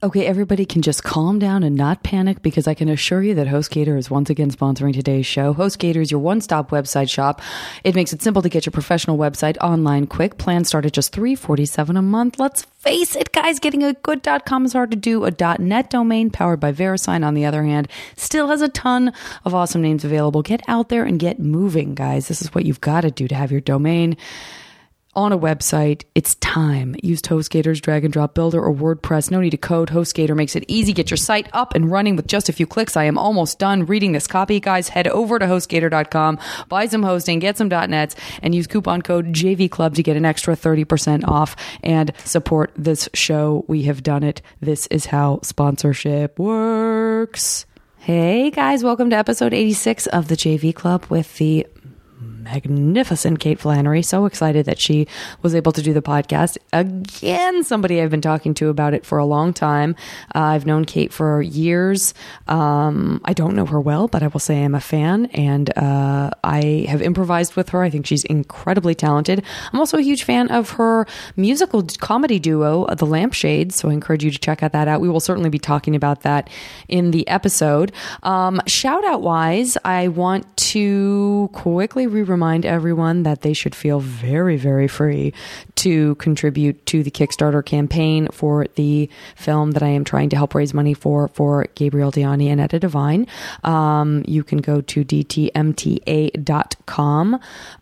Okay, everybody can just calm down and not panic because I can assure you that HostGator is once again sponsoring today's show. HostGator is your one-stop website shop. It makes it simple to get your professional website online quick. Plans start at just 347 a month. Let's face it, guys, getting a good .com is hard to do. A .net domain powered by VeriSign, on the other hand, still has a ton of awesome names available. Get out there and get moving, guys. This is what you've got to do to have your domain on a website. It's time. Use HostGator's drag and drop builder or WordPress. No need to code. HostGator makes it easy. Get your site up and running with just a few clicks. I am almost done reading this copy. Guys, head over to HostGator.com, buy some hosting, get some .nets, and use coupon code JVClub to get an extra 30% off and support this show. We have done it. This is how sponsorship works. Hey guys, welcome to episode 86 of the JV Club with the magnificent Kate Flannery. So excited that she was able to do the podcast. Again, somebody I've been talking to about it for a long time. Uh, I've known Kate for years. Um, I don't know her well, but I will say I'm a fan and uh, I have improvised with her. I think she's incredibly talented. I'm also a huge fan of her musical comedy duo, The Lampshades. So I encourage you to check out that out. We will certainly be talking about that in the episode. Um, shout out wise, I want to quickly re remind everyone that they should feel very, very free to contribute to the Kickstarter campaign for the film that I am trying to help raise money for for Gabriel Diani and Etta Devine. Um, you can go to dtmta.com.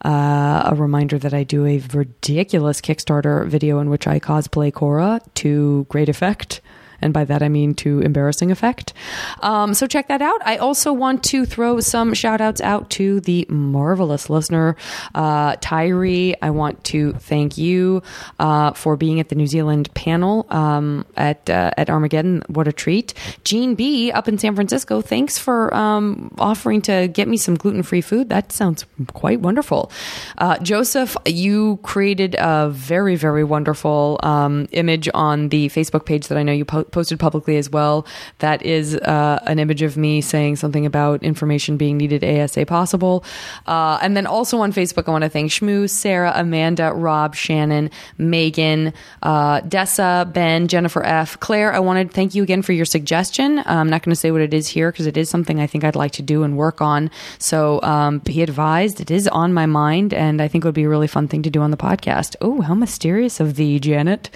Uh, a reminder that I do a ridiculous Kickstarter video in which I cosplay Korra to great effect. And by that, I mean to embarrassing effect. Um, so check that out. I also want to throw some shout outs out to the marvelous listener, uh, Tyree. I want to thank you uh, for being at the New Zealand panel um, at, uh, at Armageddon. What a treat. Gene B up in San Francisco, thanks for um, offering to get me some gluten free food. That sounds quite wonderful. Uh, Joseph, you created a very, very wonderful um, image on the Facebook page that I know you po- posted publicly as well. That is uh, an image of me saying something about information being needed ASA possible. Uh, and then also on Facebook, I want to thank Shmoo, Sarah, Amanda, Rob, Shannon, Megan, uh, Dessa, Ben, Jennifer F, Claire. I want to thank you again for your suggestion. I'm not going to say what it is here because it is something I think I'd like to do and work on. So um, be advised, it is on my mind, and I think it would be a really fun thing to do on the podcast. Oh, how mysterious of thee, Janet.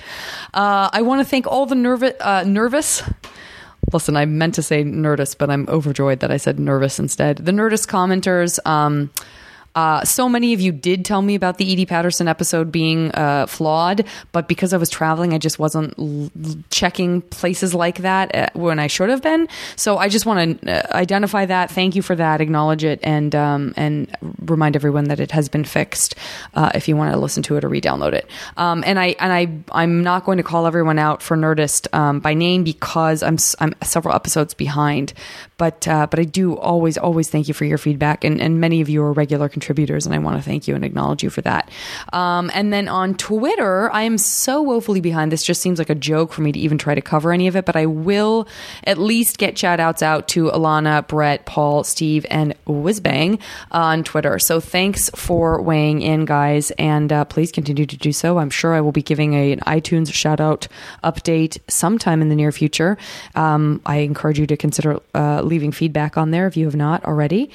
Uh, I want to thank all the nervous uh, nervous. Listen, I meant to say nerdist, but I'm overjoyed that I said nervous instead. The nerdist commenters. Um, uh, so many of you did tell me about the Edi Patterson episode being uh, flawed, but because I was traveling, I just wasn't l- checking places like that uh, when I should have been. So I just want to uh, identify that. Thank you for that. Acknowledge it, and um, and remind everyone that it has been fixed. Uh, if you want to listen to it or re-download it, um, and I and I I'm not going to call everyone out for Nerdist um, by name because I'm I'm several episodes behind, but uh, but I do always always thank you for your feedback, and and many of you are regular contributors, and I want to thank you and acknowledge you for that. Um, and then on Twitter, I am so woefully behind. This just seems like a joke for me to even try to cover any of it, but I will at least get shout outs out to Alana, Brett, Paul, Steve, and Whizbang on Twitter. So thanks for weighing in, guys, and uh, please continue to do so. I'm sure I will be giving a, an iTunes shout out update sometime in the near future. Um, I encourage you to consider uh, leaving feedback on there if you have not already.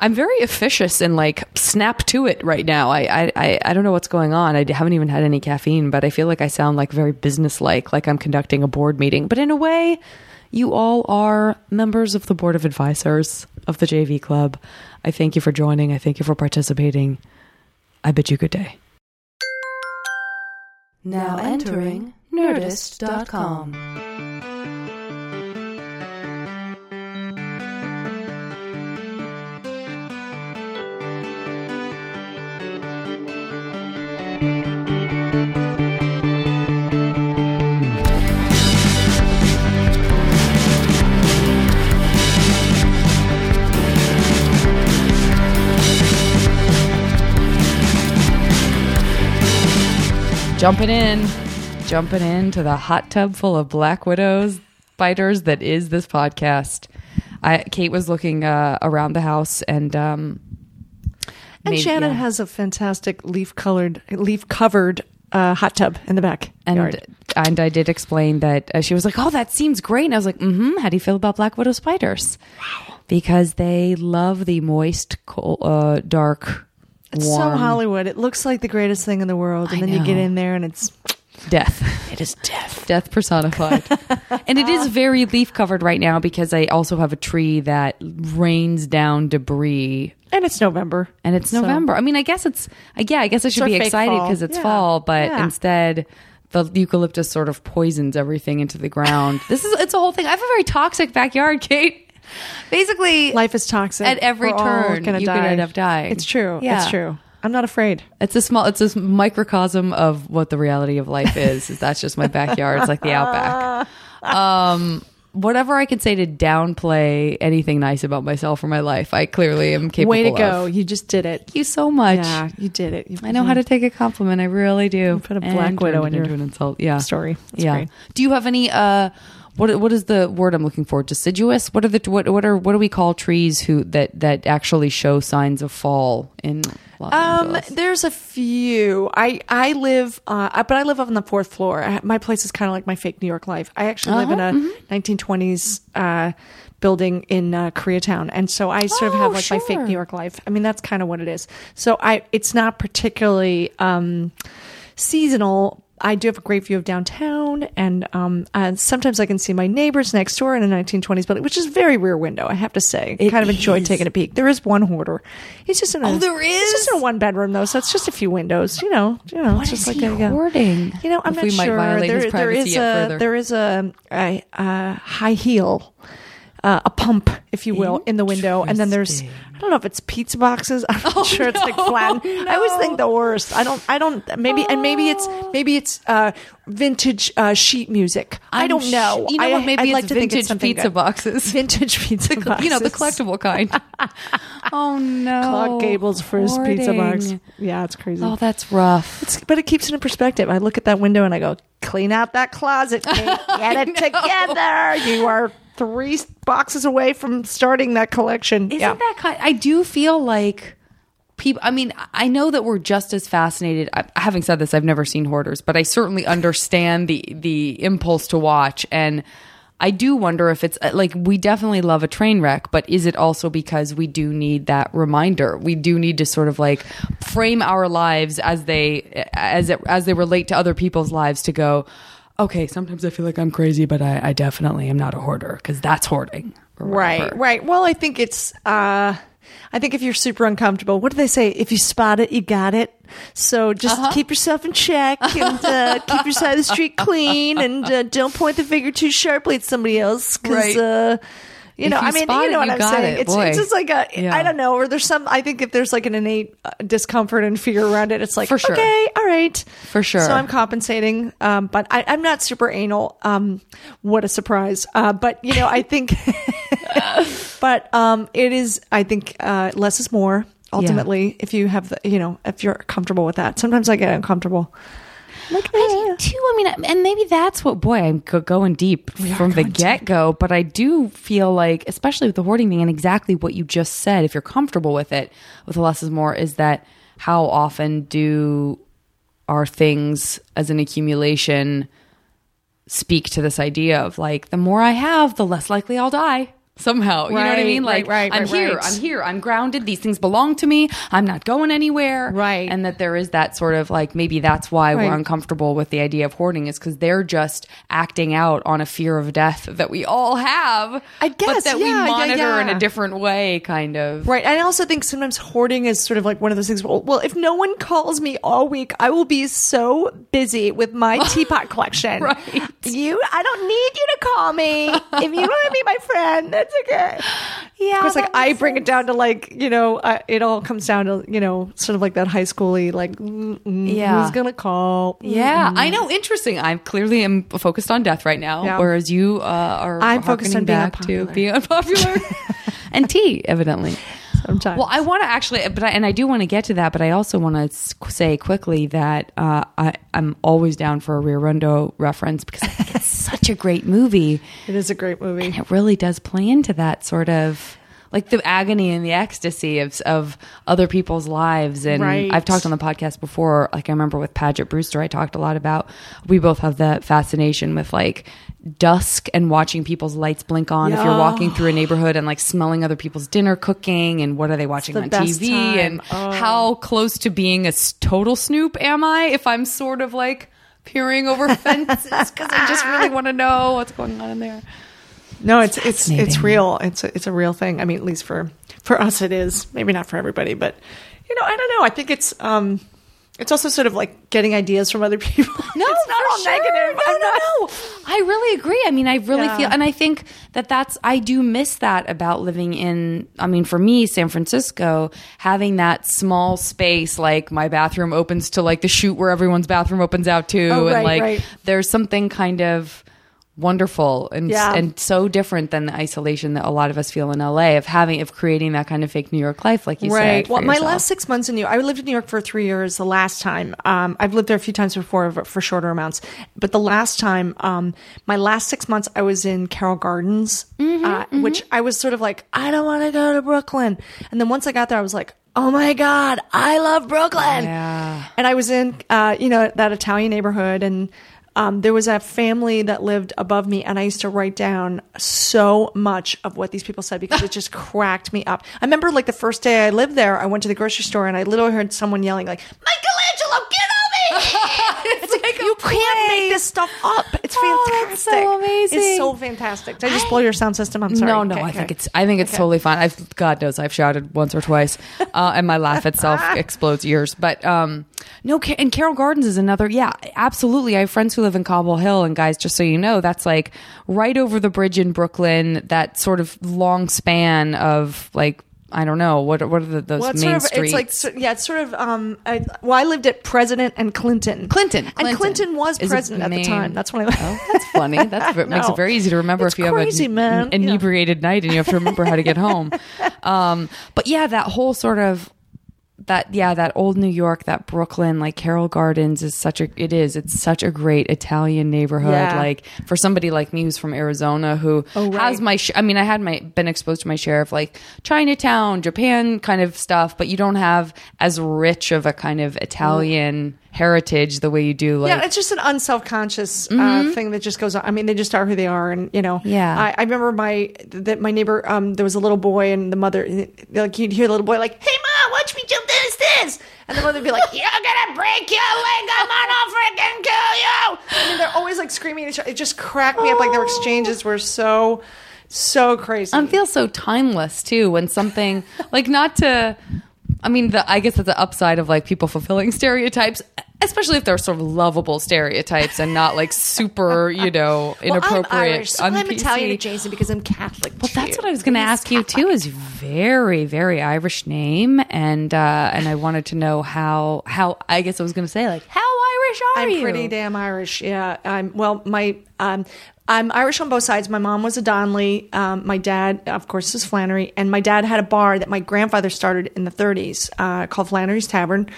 I'm very officious and like snap to it right now. I, I, I don't know what's going on. I haven't even had any caffeine, but I feel like I sound like very businesslike, like I'm conducting a board meeting. But in a way, you all are members of the board of advisors of the JV Club. I thank you for joining. I thank you for participating. I bid you good day. Now entering Nerdist.com. Jumping in, jumping into the hot tub full of black widows spiders that is this podcast. I, Kate was looking uh, around the house and um, And made- Shannon yeah. has a fantastic leaf colored, leaf covered uh, hot tub in the back and yard. and I did explain that uh, she was like, "Oh, that seems great." And I was like, "Mm-hmm. How do you feel about black widow spiders?" Wow. Because they love the moist, cold, uh, dark, It's warm so Hollywood. It looks like the greatest thing in the world, and I then you get in there and it's death. it is death. death personified. and it is very leaf covered right now because I also have a tree that rains down debris. And it's November, And it's So- November. I mean, I guess it's, yeah, I guess I should Sort be excited because it's Yeah. fall, but Yeah. instead, the eucalyptus sort of poisons everything into the ground. this is, it's a whole thing. I have a very toxic backyard, Kate. Basically, Life is toxic. At every We're turn, gonna you could end up dying. It's true. Yeah. It's true. I'm not afraid. It's a small, it's a microcosm of what the reality of life is. is that's just my backyard. It's like the outback. Um, whatever I can say to downplay anything nice about myself or my life, I clearly am capable. Of. Way to go! of. You just did it. Thank you so much. Yeah, you did it. You, I know how to take a compliment. I really do. put a black widow in your into an insult. Yeah, story. That's yeah. great. Do you have any? uh what what is the word I'm looking for? Deciduous. What are the what what are what do we call trees who that that actually show signs of fall in Los Um, Angeles? there's a few. I I live, uh, but I live up on the fourth floor. I, my place is kind of like my fake New York life. I actually live in Uh-huh, a 1920s uh, building in uh, Koreatown, and so I sort of have Oh, like my fake. New York life. I mean, that's kind of what it is. So I, it's not particularly um, seasonal. I do have a great view of downtown, and um, uh, sometimes I can see my neighbors next door in a 1920s building, which is a very rear window. I have to say, It kind of enjoyed is. taking a peek. There is one hoarder. He's just in a, Oh, there is. It's just in a one bedroom though, so it's just a few windows. You know, you know, What it's just is like he a, hoarding? You know, I'm If not we sure. there, his there yet a further. there is a a, a high heel. Uh, a pump, if you will, in the window, and then there's I don't know if it's pizza boxes. I'm not sure it's like no, flat. I always think the worst. I don't. I don't. Maybe and maybe it's maybe it's uh, vintage uh, sheet music. I I'm don't sh- know. You know I, what? Maybe I'd it's like to think vintage it's pizza good. boxes. Vintage pizza boxes. you know the collectible kind. oh no, Clark Gable's first pizza box. Yeah, it's crazy. Oh, that's rough. It's, but it keeps it in perspective. I look at that window and I go, clean out that closet, Kate. Get it together. You are three boxes away from starting that collection. Isn't yeah. that kind? I do feel like people. I mean, I know that we're just as fascinated. I, having said this, I've never seen hoarders, but I certainly understand the the impulse to watch and. I do wonder if it's like we definitely love a train wreck, but is it also because we do need that reminder? We do need to sort of like frame our lives as they as it, as they relate to other people's lives to go. Okay, sometimes I feel like I'm crazy, but I, I definitely am not a hoarder because that's hoarding. Right, right. Well, I think it's, uh, I think if you're super uncomfortable, what do they say? If you spot it, you got it. So just Uh-huh. keep yourself in check and uh, keep your side of the street clean and uh, don't point the finger too sharply at somebody else. Cause, Right. You If know, you I mean, you it, know what you I'm saying. it. It's, it's just like a, Yeah. I don't know, or there's some, I think if there's like an innate uh, discomfort and fear around it, it's like, For sure. okay, all right. For sure. So I'm compensating. Um, but I, I'm not super anal. Um, what a surprise. Uh, but you know, I think, but um, it is. I think uh, less is more. Ultimately, if you have the, you know, if you're comfortable with that. Sometimes I get uncomfortable. Like, I eh. do too. I mean, and maybe that's what. Boy, I'm going deep from the get go. But I do feel like, especially with the hoarding thing, and exactly what you just said. If you're comfortable with it, with the less is more, is that how often do our things as an accumulation speak to this idea of like the more I have, the less likely I'll die. Somehow, you know what I mean? Like, right, I'm right, here, right. I'm here, I'm grounded. These things belong to me. I'm not going anywhere. Right. And that there is that sort of like maybe that's why Right. we're uncomfortable with the idea of hoarding is because they're just acting out on a fear of death that we all have. I but guess, that we yeah, yeah, monitor in a different way, kind of. Right. And I also think sometimes hoarding is sort of like one of those things. Well, well, if no one calls me all week, I will be so busy with my teapot collection. Right. You, I don't need you to call me. if you want to be my friend, that's okay. Yeah, Because like I bring it down to like you know, uh, it all comes down to you know, sort of like that high schooly like, mm, mm, Yeah. who's gonna call? Yeah, I know. Interesting. I clearly am focused on death right now, Yeah. whereas you uh, are. I'm focused on being back unpopular. to being unpopular, and tea evidently. Sometimes. Well, I want to actually, but I, and I do want to get to that, but I also want to say quickly that uh, I, I'm always down for a Rear Window reference because I think it's such a great movie. it is a great movie. It really does play into that sort of like the agony and the ecstasy of of other people's lives. And Right. I've talked on the podcast before. Like I remember with Paget Brewster, I talked a lot about. We both have that fascination with like dusk and watching people's lights blink on. If you're walking through a neighborhood and like smelling other people's dinner cooking and what are they watching the on TV time. and Oh. how close to being a total snoop am I if I'm sort of like peering over fences because I just really want to know what's going on in there. No, it's it's it's real. It's a, it's a real thing. I mean, at least for for us, it is. Maybe not for everybody, but you know, I don't know. I think it's um, it's also sort of like getting ideas from other people. No, it's not all sure. negative. No, no, no. I really agree. I mean, I really Yeah. feel, and I think that that's I do miss that about living in. I mean, for me, San Francisco, having that small space, like my bathroom opens to like the chute where everyone's bathroom opens out to, Oh, and right, like right. there's something kind of wonderful and Yeah. and so different than the isolation that a lot of us feel in LA of having of creating that kind of fake New York life, like you said. right. said. Well, for my last six months in New York, I lived in New York for three years. The last time, um, I've lived there a few times before for, for shorter amounts, but the last time, um, my last six months, I was in Carroll Gardens, Mm-hmm, uh, which I was sort of like, I don't want to go to Brooklyn. And then once I got there, I was like, oh my god, I love Brooklyn. Yeah. And I was in, uh, you know, that Italian neighborhood, and um, there was a family that lived above me, and I used to write down so much of what these people said because it just cracked me up. I remember, like the first day I lived there, I went to the grocery store, and I literally heard someone yelling, like, "Michelangelo, get over here!" It's like you can't make this stuff up. It's Oh, fantastic. so amazing. It's so fantastic. Did I just blow your sound system? I'm sorry. No, no, Okay, I okay. think it's I think it's totally fine. I've God knows I've shouted once or twice, uh, and my laugh itself explodes ears. But um, no, and Carroll Gardens is another. Yeah, absolutely. I have friends who live in Cobble Hill, and guys, just so you know, that's like right over the bridge in Brooklyn. That sort of long span of like I don't know what what are the, those Well, it's main sort of, streets. it's like yeah, it's sort of um. I, well, I lived at President and Clinton. Clinton, and Clinton was is president at the time. That's when I. Oh, that's funny. That it makes it very easy to remember It's if you crazy, have a man. an Yeah. inebriated night and you have to remember how to get home. Um, but yeah, that whole sort of that yeah, that old New York, that Brooklyn, like Carroll Gardens is such a it is. It's such a great Italian neighborhood. Yeah. Like for somebody like me who's from Arizona who Oh, right. has my sh- I mean, I had my been exposed to my share of like Chinatown, Japan kind of stuff, but you don't have as rich of a kind of Italian heritage the way you do like yeah, it's just an unself-conscious uh, thing that just goes on. I mean, they just are who they are, and you know. Yeah. I, I remember my that my neighbor. Um, there was a little boy, and the mother, like you'd hear the little boy like, "Hey, mom, watch me jump the stairs," and the mother would be like, "You're gonna break your leg. I'm gonna freaking kill you!" I mean, they're always like screaming. at each other. It just cracked me up. Like their exchanges were so, so crazy. It feel so timeless too when something like not to I mean the I guess that's the upside of like people fulfilling stereotypes especially if they're sort of lovable stereotypes and not like super, you know, well, inappropriate. I'm Irish, so I'm. Italian adjacent because I'm Catholic. Well, that's what I was going to ask you too. Is very, very Irish name, and uh, and I wanted to know how how I guess I was going to say like how Irish are I'm you? pretty damn Irish. Yeah. I'm well. My um, I'm Irish on both sides. My mom was a Donnelly. Um, my dad, of course, is Flannery, and my dad had a bar that my grandfather started in the 30s uh, called Flannery's Tavern.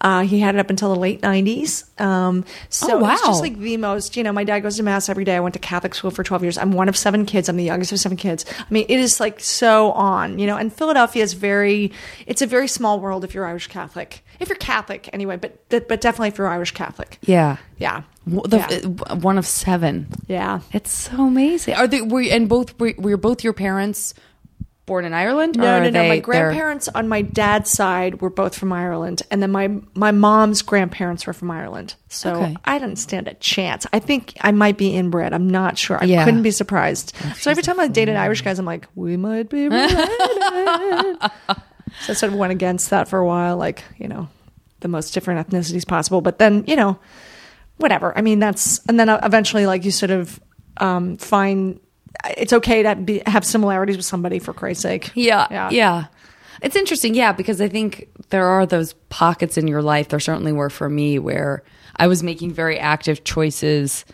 Uh, he had it up until the late 90s. Um, so Oh, wow. it's just like the most, you know, my dad goes to mass every day. I went to Catholic school for 12 years. I'm one of seven kids. I'm the youngest of seven kids. I mean, it is like so on, you know, and Philadelphia is very, it's a very small world if you're Irish Catholic. If you're Catholic anyway, but, but definitely if you're Irish Catholic. Yeah. Yeah. The, yeah. uh, One of seven. Yeah. It's so amazing. Are they were and both were, were both your parents born in Ireland? No, no, no. they- My they're- grandparents on my dad's side were both from Ireland, and then my my mom's grandparents were from Ireland. So Okay. I didn't stand a chance. I think I might be inbred. I'm not sure. I Yeah. couldn't be surprised. so every time I dated Irish guys, I'm like, we might be related. so I sort of went against that for a while, like you know, the most different ethnicities possible. But then you know, whatever. I mean, that's and then eventually, like you sort of um, find it's okay to be, have similarities with somebody for Christ's sake. Yeah, yeah. It's interesting, yeah, because I think there are those pockets in your life. There certainly were for me where I was making very active choices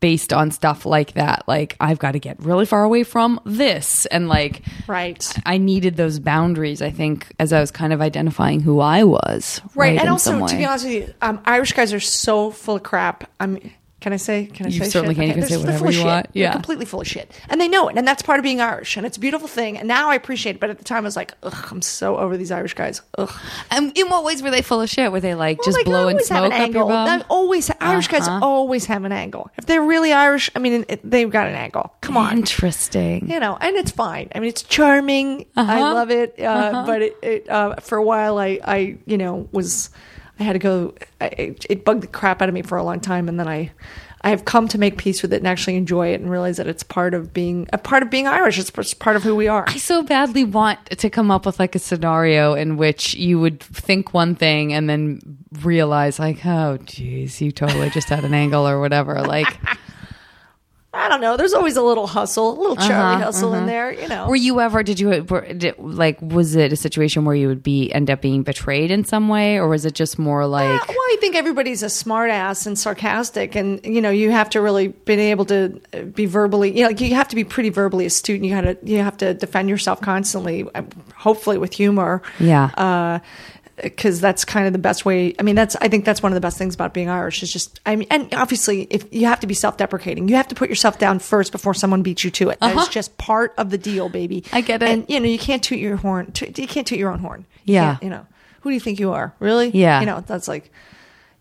based on stuff like that. Like I've got to get really far away from this, and like Right. I needed those boundaries. I think as I was kind of identifying who I was, Right. right, and also, to be honest with you, um, Irish guys are so full of crap. I'm Can I say? Can I You say? You certainly shit? can. You can say whatever you shit. want. They're Yeah. completely full of shit, and they know it, and that's part of being Irish, and it's a beautiful thing. And now I appreciate it, but at the time I was like, ugh, I'm so over these Irish guys. Ugh. And in what ways were they full of shit? Were they like Well, just like, blowing smoke an up your bum? They always Irish guys Uh-huh. always have an angle. If they're really Irish, I mean, it, they've got an angle. Come on, Interesting. you know, and it's fine. I mean, it's charming. I Uh-huh. love it. Uh, But it, it uh, for a while, I, I, you know, was I had to go. I, it, it bugged the crap out of me for a long time, and then I, I have come to make peace with it and actually enjoy it and realize that it's part of being a part of being Irish. It's part of who we are. I so badly want to come up with like a scenario in which you would think one thing and then realize like, oh, geez, you totally just had an angle or whatever. Like, I don't know. There's always a little hustle, a little Charlie hustle in there. You know. Uh-huh, were you ever? Did you were, did, like? Was it a situation where you would be end up being betrayed in some way, or was it just more like? Yeah, well, I think everybody's a smartass and sarcastic, and you know you have to really be able to uh, be verbally. You know, like, you have to be pretty verbally astute. And you got to you have to defend yourself constantly, uh, hopefully with humor. Yeah. Because that's kind of the best way. I mean, that's I think that's one of the best things about being Irish is just I mean, and obviously if you have to be self-deprecating, you have to put yourself down first before someone beats you to it. That is just part of the deal, baby. Uh-huh. I get it. And you know, you can't toot your horn. toot- You can't toot your own horn. You Yeah. you know, who do you think you are? Really? Yeah. You know, that's like.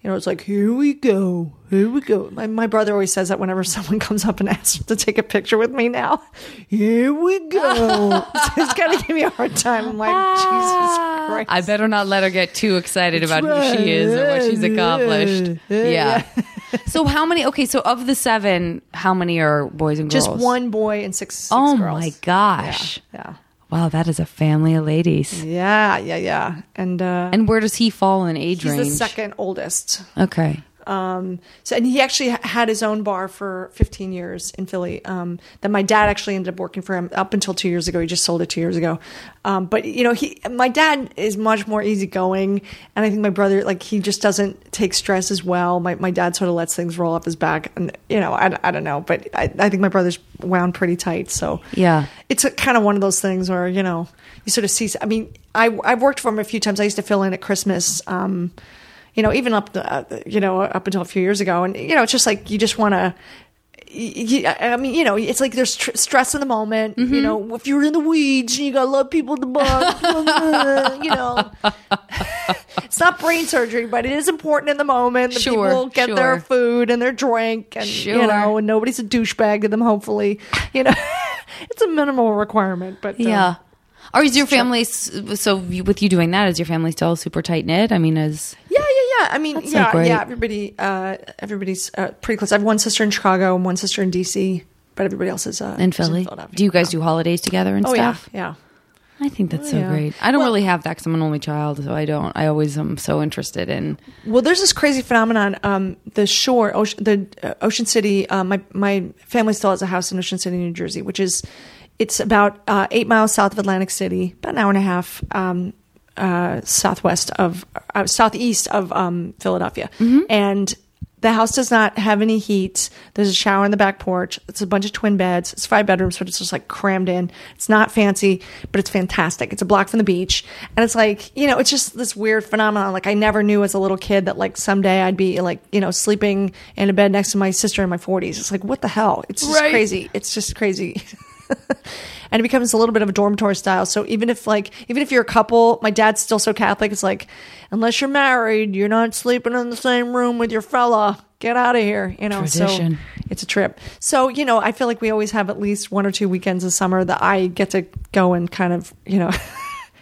You know, it's like, here we go. Here we go. My, my brother always says that whenever someone comes up and asks to take a picture with me now. Here we go. He's got to give me a hard time. I'm like, Jesus Christ. I better not let her get too excited about who she is or what she's accomplished. Yeah. so how many? Okay, so of the seven, how many are boys and girls? Just one boy and six, six Oh girls. Oh my gosh! Yeah. Wow, that is a family of ladies. Yeah, yeah, yeah. And uh And where does he fall in age he's range? the second oldest. Okay. Um so and he actually had his own bar for 15 years in Philly. Um that my dad actually ended up working for him up until 2 years ago. He just sold it 2 years ago. Um but you know, he my dad is much more easygoing and I think my brother like he just doesn't take stress as well. My my dad sort of lets things roll off his back and you know, I, I don't know, but I I think my brother's wound pretty tight. So Yeah. it's a, kind of one of those things where you know you sort of see. I mean, I I've worked for him a few times. I used to fill in at Christmas. Um, you know, even up the, uh, you know up until a few years ago, and you know, it's just like you just want to. I mean, you know, it's like there's tr- stress in the moment. Mm-hmm. You know, if you're in the weeds and you got a lot of people at the bar, you know, it's not brain surgery, but it is important in the moment. The Sure, people get their food and their drink, and Sure. you know, and nobody's a douchebag to them. Hopefully, you know, it's a minimal requirement, but uh, Yeah. Or is your family so with you doing that? Is your family still super tight knit? I mean, is Yeah, yeah, yeah. I mean, That's yeah, great. yeah. Everybody, uh, everybody's uh, pretty close. I have one sister in Chicago and one sister in DC, but everybody else is uh, in Philly? Philadelphia. Do you guys do holidays together and Oh stuff? yeah. I think that's so yeah. great. I don't Well- really have that because I'm an only child, so I don't. I always am so interested in. Well, there's this crazy phenomenon. Um, the shore, ocean, the uh, Ocean City. Uh, my my family still has a house in Ocean City, New Jersey, which is it's about uh, eight miles south of Atlantic City, about an hour and a half um, uh, southwest of uh, southeast of um, Philadelphia, and. The house does not have any heat. There's a shower in the back porch. It's a bunch of twin beds. It's five bedrooms, but it's just like crammed in. It's not fancy, but it's fantastic. It's a block from the beach. And it's like, you know, it's just this weird phenomenon. Like I never knew as a little kid that like someday I'd be like, you know, sleeping in a bed next to my sister in my 40s. It's like, what the hell? It's just Right. crazy. It's just crazy. and it becomes a little bit of a dormitory style. So even if like even if you're a couple, my dad's still so Catholic. It's like unless you're married, you're not sleeping in the same room with your fella. Get out of here, you know. Tradition. So it's a trip. So you know, I feel like we always have at least one or two weekends a summer that I get to go and kind of you know.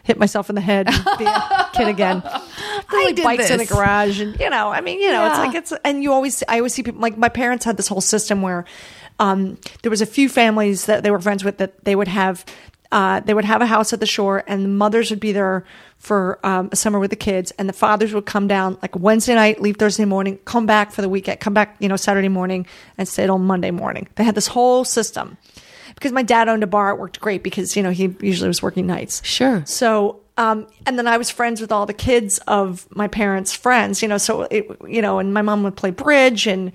Hit myself in the head and be a kid again. I did bikes in the garage, and you know, I mean, you know, it's like it's and you always I always see people like my parents had this whole system where um, there was a few families that they were friends with that they would have uh, they would have a house at the shore and the mothers would be there for um, a summer with the kids and the fathers would come down like Wednesday night leave Thursday morning come back for the weekend come back you know Saturday morning and stay till Monday morning. They had this whole system. Because my dad owned a bar it worked great because you know he usually was working nights. Sure. so, um, and then I was friends with all the kids of my parents' friends, you know, so it, you know, and my mom would play bridge and,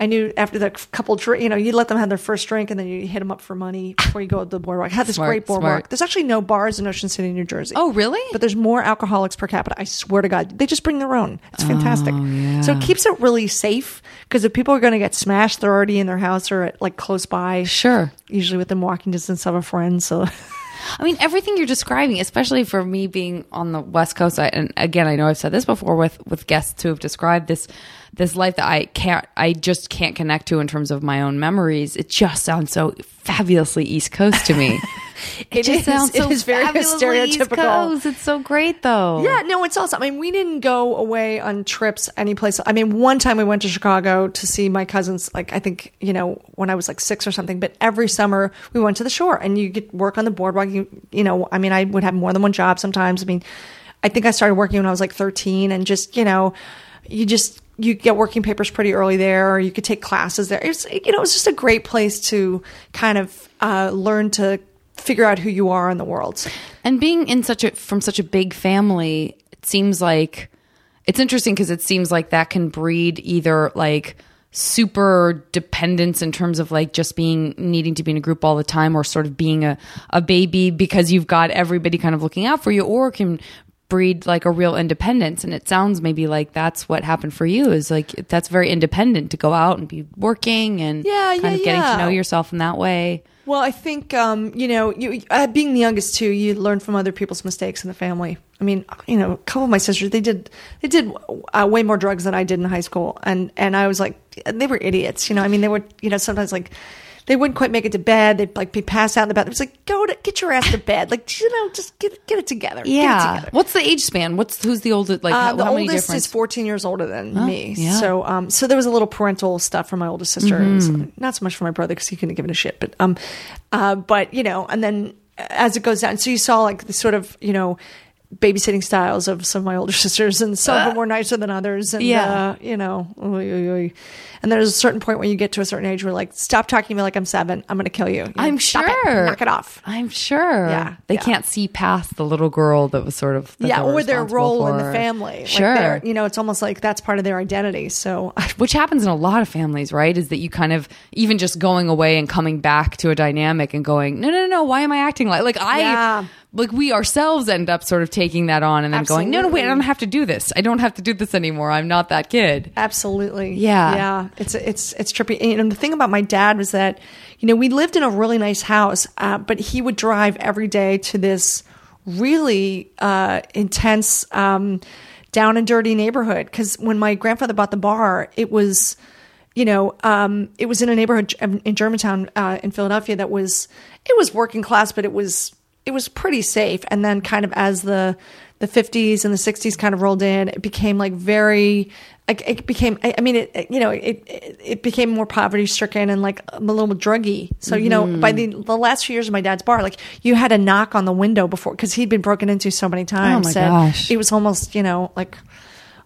I knew after the couple, dr- you know, you let them have their first drink and then you hit them up for money before you go to the boardwalk. I had this Smart, great boardwalk. smart. There's actually no bars in Ocean City, New Jersey. Oh, really? But there's more alcoholics per capita. I swear to God, they just bring their own. It's fantastic. Oh, yeah. So it keeps it really safe because if people are going to get smashed, they're already in their house or at, like close by. Sure. Usually within walking distance of a friend. So I mean, everything you're describing, especially for me being on the West Coast, I, and again, I know I've said this before with with guests who have described this this life that I can't, I just can't connect to in terms of my own memories. It just sounds so fabulously East Coast to me. it, It just is- sounds it so is very stereotypical. It's so great, though. Yeah, no, it's awesome. I mean, we didn't go away on trips anyplace. I mean, one time we went to Chicago to see my cousins, like I think, you know, when I was like six or something, but every summer we went to the shore and you get work on the boardwalk. You, you know, I mean, I would have more than one job sometimes. I mean, I think I started working when I was like 13 and just, you know, you just, you get working papers pretty early there, or you could take classes there. It's, you know, it was just a great place to kind of uh, learn to figure out who you are in the world. And being in such a from such a big family, it seems like it's interesting because it seems like that can breed either like super dependence in terms of like just being needing to be in a group all the time or sort of being a, a baby because you've got everybody kind of looking out for you or can breed like a real independence and it sounds maybe like that's what happened for you is like that's very independent to go out and be working and Yeah, kind yeah, of getting yeah. to know yourself in that way Well, I think um, you know, you uh, being the youngest too, you learn from other people's mistakes in the family. I mean, you know, a couple of my sisters they did they did uh, way more drugs than I did in high school, and and I was like, they were idiots. You know, I mean, they were you know sometimes like. They wouldn't quite make it to bed. They'd like be passed out in the bathroom. It's like go to get your ass to bed. Like you know, just get get it together. Get it yeah together. what's the age span what's who's the oldest like Uh, how, the how oldest is 14 years older than me. yeah. So, um, so there was a little parental stuff from my oldest sister. so- Not so much for my brother because he couldn't give it a shit. But, um, uh, but you know, and then as it goes down, so you saw like the sort of you know babysitting styles of some of my older sisters, and some of them were nicer than others. And Yeah. uh, you know, oy, oy, oy. and there's a certain point where you get to a certain age where like, stop talking to me like I'm seven. I'm going to kill you. You know, I'm stop it. sure. knock it off. I'm sure. Yeah, They yeah. can't see past the little girl that was sort of yeah, or their role in the family. Sure. they're- you know, it's almost like that's part of their identity. So Which happens in a lot of families, right? Is that you kind of even just going away and coming back to a dynamic and going, no, no, no, no why am I acting like like I Yeah. Like we ourselves end up sort of taking that on and then going, no, no, wait, I don't have to do this. I don't have to do this anymore. I'm not that kid. Absolutely. Yeah. Yeah. It's it's it's trippy. And, you know, the thing about my dad was that, you know, we lived in a really nice house, uh, but he would drive every day to this really uh, intense, um, down and dirty neighborhood. Because when my grandfather bought the bar, it was, you know, um, it was in a neighborhood in Germantown uh, in Philadelphia that was it was working class, but it was it was pretty safe. And then kind of as the the 50s and the 60s kind of rolled in, it became like very it became I mean it, you know it it, became more poverty stricken and like a little druggy. So you know by the mm-hmm. the last few years of my dad's bar, like you had to knock on the window before because he'd been broken into so many oh times. oh my gosh. It was almost you know like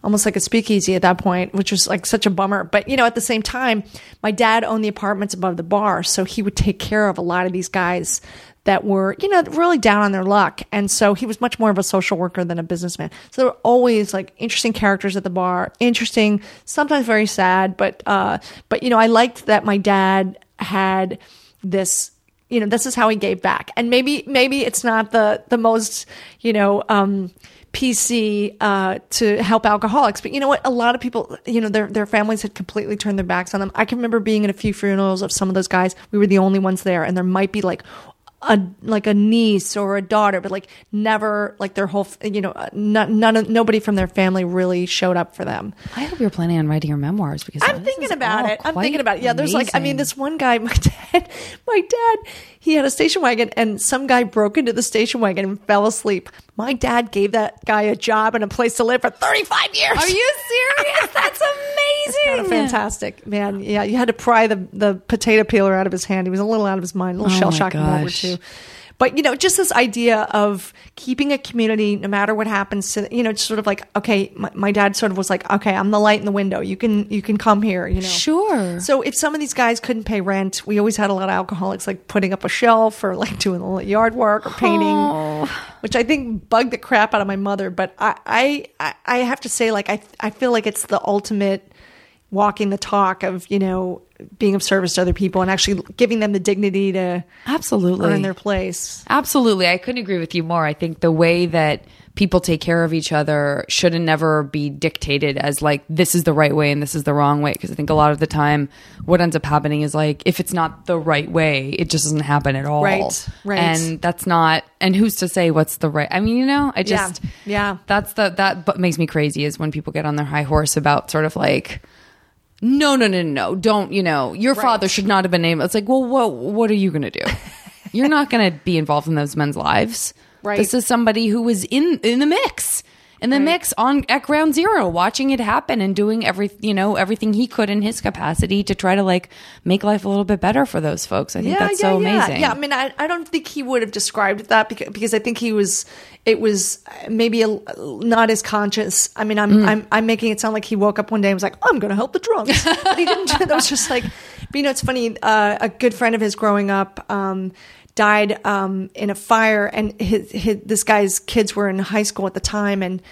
almost like a speakeasy at that point, which was like such a bummer. But you know, at the same time, my dad owned the apartments above the bar, so he would take care of a lot of these guys that were, you know, really down on their luck. And so he was much more of a social worker than a businessman. So there were always like interesting characters at the bar, interesting, sometimes very sad, but uh but you know, I liked that my dad had this you know this is how he gave back and maybe maybe it's not the the most you know um PC uh, to help alcoholics, but you know what? A lot of people, you know, their their families had completely turned their backs on them. I can remember being at a few funerals of some of those guys. We were the only ones there, and there might be like a like a niece or a daughter, but like never like their whole, you know, none, none of, nobody from their family really showed up for them. I hope you're planning on writing your memoirs because I'm oh, thinking about it. I'm thinking about it. Yeah, there's like, I mean, this one guy, my dad, my dad, he had a station wagon and some guy broke into the station wagon and fell asleep. My dad gave that guy a job and a place to live for 35 years. Are you serious? That's amazing. Kind of fantastic, man. Yeah, you had to pry the, the potato peeler out of his hand. He was a little out of his mind, a little Oh shell shocked in World War. II. But you know, just this idea of keeping a community, no matter what happens to you know, just sort of like, okay, my, my dad sort of was like, okay, I'm the light in the window. You can you can come here. You know, Sure. so if some of these guys couldn't pay rent, we always had a lot of alcoholics like putting up a shelf or like doing a little yard work or painting, Oh. which I think bugged the crap out of my mother. But I, I, I- I have to say, like I, I feel like it's the ultimate, walking the talk of you know being of service to other people and actually giving them the dignity to Absolutely. earn their place. Absolutely. I couldn't agree with you more. I think the way that people take care of each other shouldn't never be dictated as like this is the right way and this is the wrong way because I think a lot of the time what ends up happening is like if it's not the right way it just doesn't happen at all. Right, right. And that's not and who's to say what's the right I mean you know I just yeah. That's the that makes me crazy is when people get on their high horse about sort of like no, no, no, no. Don't, you know, your father should not have been named. It's like, well, what, what are you going to do? You're not going to be involved in those men's lives. Right. This is somebody who was in, in the mix, in the mix on at ground zero, watching it happen and doing every, you know, everything he could in his capacity to try to like make life a little bit better for those folks. I think that's so yeah. amazing. Yeah, I mean, I, I don't think he would have described that because, because I think he was, it was maybe a, not as conscious. I mean, I'm, Mm. I'm, I'm making it sound like he woke up one day and was like, I'm going to help the drunks. but he didn't. That was just like, but you know, it's funny. Uh, a good friend of his growing up, um, died um, in a fire, and his, his, this guy's kids were in high school at the time, and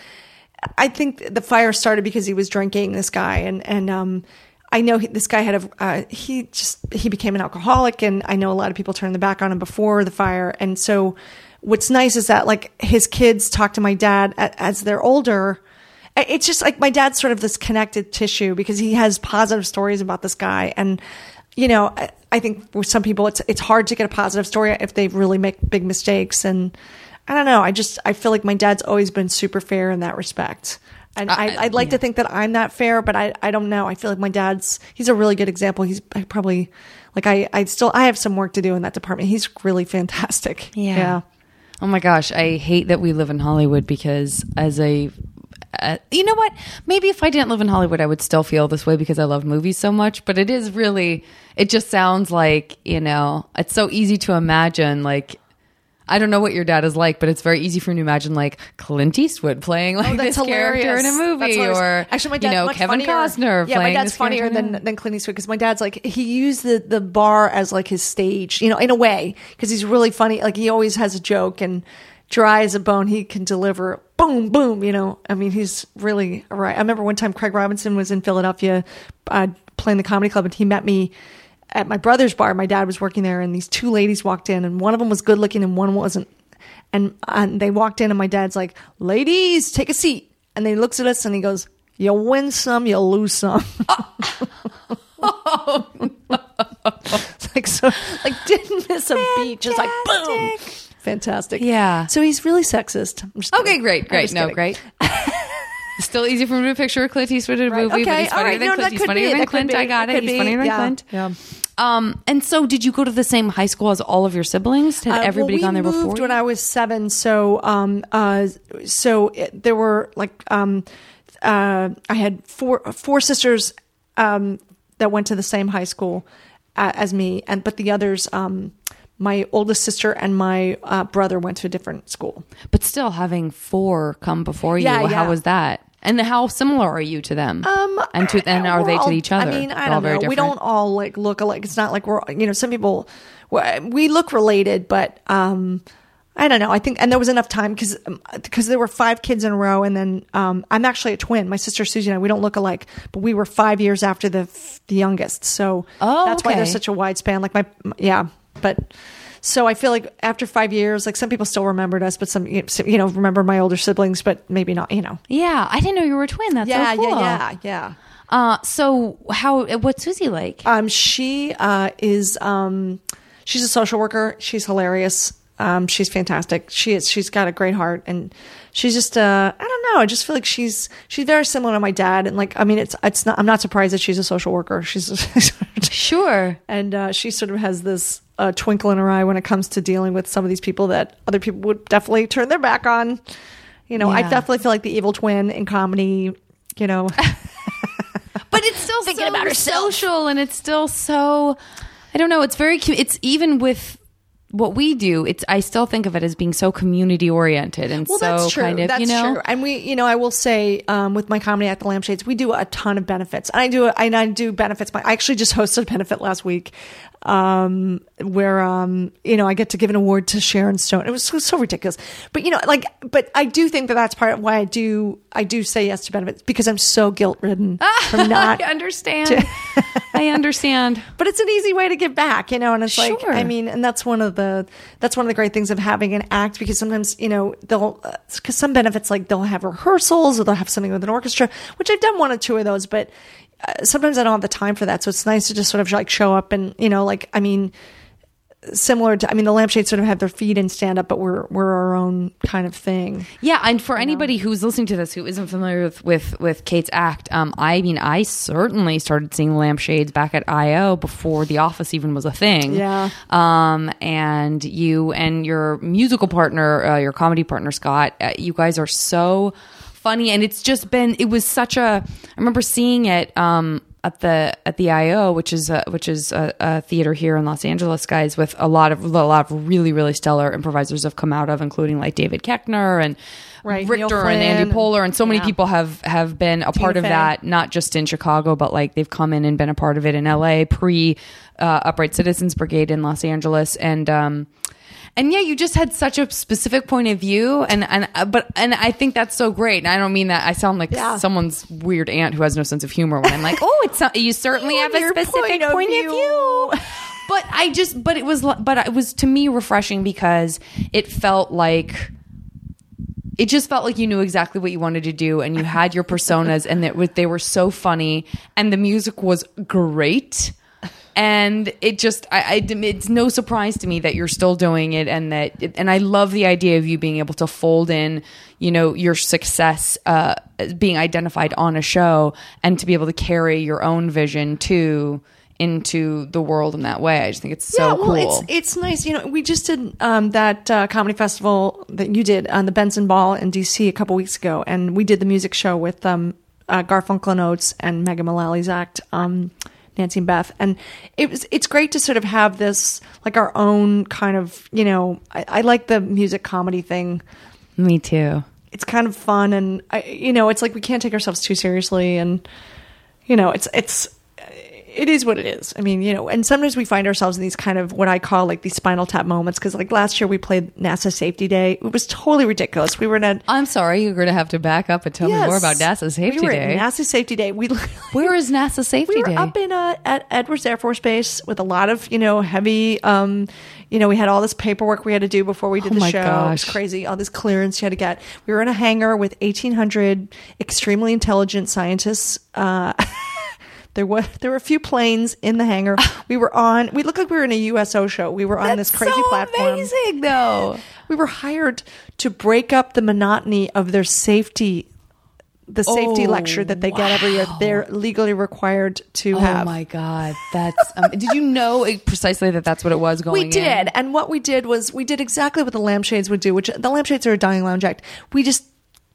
I think the fire started because he was drinking. This guy, and and um, I know he, this guy had a uh, he just he became an alcoholic, and I know a lot of people turned their back on him before the fire, and so what's nice is that like his kids talk to my dad as they're older. It's just like my dad's sort of this connected tissue because he has positive stories about this guy, and you know I, think with some people it's it's hard to get a positive story if they really make big mistakes and. I don't know. I just I feel like my dad's always been super fair in that respect. And uh, I, I'd like to think that I'm that fair, but I, I don't know. I feel like my dad's he's a really good example. He's I probably like I, I still I have some work to do in that department. He's really fantastic. Yeah. Yeah. Oh my gosh, I hate that we live in Hollywood because as a uh, you know what? Maybe if I didn't live in Hollywood, I would still feel this way because I love movies so much. But it is really, it just sounds like, you know, it's so easy to imagine like, I don't know what your dad is like, but it's very easy for me to imagine like Clint Eastwood playing like Oh, this character in a movie, or actually, my you dad's know much Kevin funnier. Costner. Yeah, my dad's this funnier than than Clint Eastwood because my dad's like he used the the bar as like his stage, you know, in a way because he's really funny. Like he always has a joke and dry as a bone. He can deliver boom boom. You know, I mean, he's really right. I remember one time Craig Robinson was in Philadelphia uh, playing the comedy club, and he met me. At my brother's bar, my dad was working there, and these two ladies walked in, and one of them was good looking, and one wasn't. And, and they walked in, and my dad's like, "Ladies, take a seat." And then he looks at us, and he goes, "You win some, you lose some." It's like so, like didn't miss a beat, just like boom, fantastic. Yeah. So he's really sexist. I'm just Okay, great, great, no, kidding. great. Still easy for me to picture Clint Eastwood in a Right, movie, but he's funnier right, than no, Clint. He's funnier than Clint. I got that it. He's be, funnier than yeah, Clint. Yeah. Um, and so, did you go to the same high school as all of your siblings? Had Uh, everybody well, we gone there before? moved you? when I was seven. So, um, uh, so it, there were like, um, uh, I had four four sisters um, that went to the same high school uh, as me, and but the others, um, my oldest sister and my uh, brother went to a different school. but still, having four come before you, Yeah, how was that? And how similar are you to them? Um, and to and are they all- to each other? I mean, I don't know. We don't all like look alike. It's not like we're, you know, some people, we look related, but, um, I don't know. I think, and there was enough time because because there were five kids in a row, and then um, I'm actually a twin. My sister Susie and I, we don't look alike, but we were five years after the the youngest. So Oh, that's why there's such a wide span. Like my, yeah, but so I feel like after five years, like some people still remembered us, but some you know remember my older siblings, but maybe not. You know, Yeah, I didn't know you were a twin. That's yeah, so cool. yeah, yeah, yeah. Uh, so how? What's Susie like? Um, she uh, is um, she's a social worker. She's hilarious. Um, she's fantastic. She is. She's got a great heart, and she's just. Uh, I don't know. I just feel like she's she's very similar to my dad, and like I mean, it's it's not. I'm not surprised that she's a social worker. She's sure. and uh, she sort of has this uh, twinkle in her eye when it comes to dealing with some of these people that other people would definitely turn their back on. You know, I definitely feel like the evil twin in comedy. You know, but it's still Thinking so about herself. social and it's still so i don't know it's very cute it's even with what we do it's i still think of it as being so community oriented and Well, so that's true. kind of that's you know true. And we, you know, I will say, um, with my comedy at the Lampshades, we do a ton of benefits. And I do, and I do benefits. I actually just hosted a benefit last week. um, where um, you know I get to give an award to Sharon Stone. It was so, so ridiculous, but you know, like, but I do think that that's part of why I do I do say yes to benefits because I'm so guilt ridden from not. I understand. I understand. but it's an easy way to give back, you know. And it's like, I mean, and that's one of the that's one of the great things of having an act because sometimes you know they'll because some benefits like they'll have rehearsals or they'll have something with an orchestra, which I've done one or two of those, but uh, sometimes I don't have the time for that. So it's nice to just sort of like show up and you know, like I mean. Similar to, I mean, the lampshades sort of have their feet in stand up, but we're we're our own kind of thing. Yeah, and for anybody who's listening to this who isn't familiar with with, with Kate's act, um, I mean, I certainly started seeing lampshades back at IO before The Office even was a thing. Yeah. Um, and you and your musical partner, uh, your comedy partner Scott, uh, you guys are so funny, and it's just been. It was such a. I remember seeing it. Um, at the at the IO, which is a, which is a, a theater here in Los Angeles, guys, with a lot of a lot of really really stellar improvisers have come out of, including like David Koechner and Right, Richter and Andy. Poehler, and so many Yeah. people have have been a part of Fey. that, not just in Chicago, but like they've come in and been a part of it in LA pre uh, Upright Citizens Brigade in Los Angeles, and um, and yeah, you just had such a specific point of view, and and uh, but and I think that's so great. And I don't mean that I sound like Yeah. someone's weird aunt who has no sense of humor when I'm like, oh, it's not, you certainly You have a specific point of point of view. view. But I just, but it was, but it was to me refreshing because it felt like it just felt like you knew exactly what you wanted to do and you had your personas and it was, they were so funny and the music was great and it just I, I it's no surprise to me that you're still doing it and that and I love the idea of you being able to fold in you know your success uh being identified on a show and to be able to carry your own vision too into the world in that way I just think it's so yeah, well, cool it's it's nice. You know, we just did um, that uh, comedy festival that you did on the Bentzen Ball in DC a couple weeks ago, and we did the music show with um, uh, Garfunkel and Oates and Megan Mullally's act. Um, Nancy and Beth, and it was it's great to sort of have this like our own kind of you know I, I like the music comedy thing. me too It's kind of fun, and I, you know it's like we can't take ourselves too seriously, and you know it's it's it is what it is. I mean, you know, and sometimes we find ourselves in these kind of what I call like these spinal tap moments. Because like last year we played NASA Safety Day. It was totally ridiculous. We were in a I'm sorry you're going to have to back up and tell me more about NASA Safety we were Day NASA Safety Day. We Where is NASA Safety Day? we were Day? up in uh, at Edwards Air Force Base with a lot of you know heavy. um you know, we had all this paperwork we had to do before we did Oh the show. It was crazy. All this clearance you had to get. We were in a hangar with 1,800 extremely intelligent scientists. Uh, there were there were a few planes in the hangar. We were on. We looked like we were in a USO show. We were on this crazy so platform. amazing, though. We were hired to break up the monotony of their safety. The safety Oh, lecture that they get every year, they're legally required to Oh have. my god, that's. Um, did you know precisely that that's what it was going? On? We did, in? and what we did was we did exactly what the lampshades would do. Which the lampshades are a dying lounge act. We just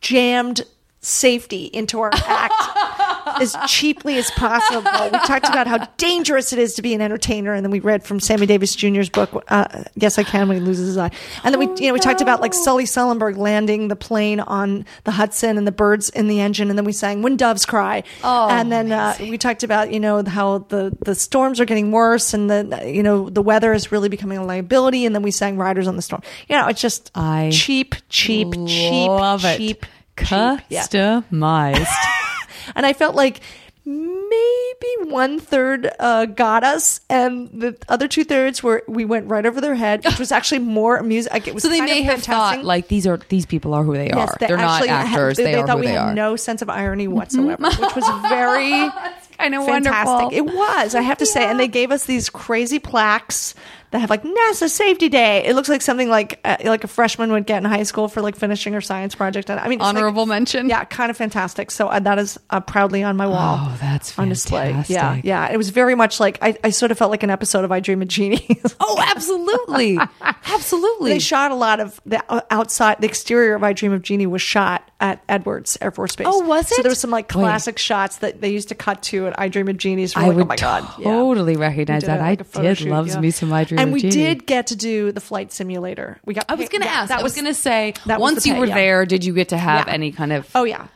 jammed safety into our act as cheaply as possible. We talked about how dangerous it is to be an entertainer, and then we read from Sammy Davis Jr.'s book, uh, "Yes, I Can" when he loses his eye. And then we, you know, we talked about like Sully Sullenberg landing the plane on the Hudson and the birds in the engine, and then we sang "When Doves Cry." Oh, and then uh, we talked about you know how the the storms are getting worse, and the you know the weather is really becoming a liability, and then we sang "Riders on the Storm." You know, it's just I cheap, cheap, cheap, cheap, cheap. Yeah. And I felt like maybe one third uh, got us, and the other two thirds were we went right over their head, which was actually more amusing. Like, it was so they may have thought like these are these people are who they Yes, are. they They're not actually had- actors. they, they, are thought who we they had are. no sense of irony whatsoever, which was very kind of fantastic. It was, I have to say, and they gave us these crazy plaques that have like NASA Safety Day. It looks like something like uh, like a freshman would get in high school for like finishing her science project. And I mean, it's like- Honorable mention. yeah, kind of fantastic. So uh, that is uh, proudly on my wall. Oh, that's on display. Yeah, yeah. It was very much like I, I sort of felt like an episode of I Dream of Jeannie. Oh, absolutely, absolutely. they shot a lot of the outside, the exterior of I Dream of Jeannie was shot at Edwards Air Force Base. Oh, was it? So there was some like Wait. classic shots that they used to cut to at I Dream of Jeannie's. I like, oh would oh my god, totally We recognize that. I like photo did shoot, loves yeah. me some I Dream of Jeannie. and we Jeannie. did get to do the flight simulator. We got. I was going to yeah, ask. I was, going to say, that once you pay, were yeah. there, did you get to have Yeah. any kind of? Oh yeah,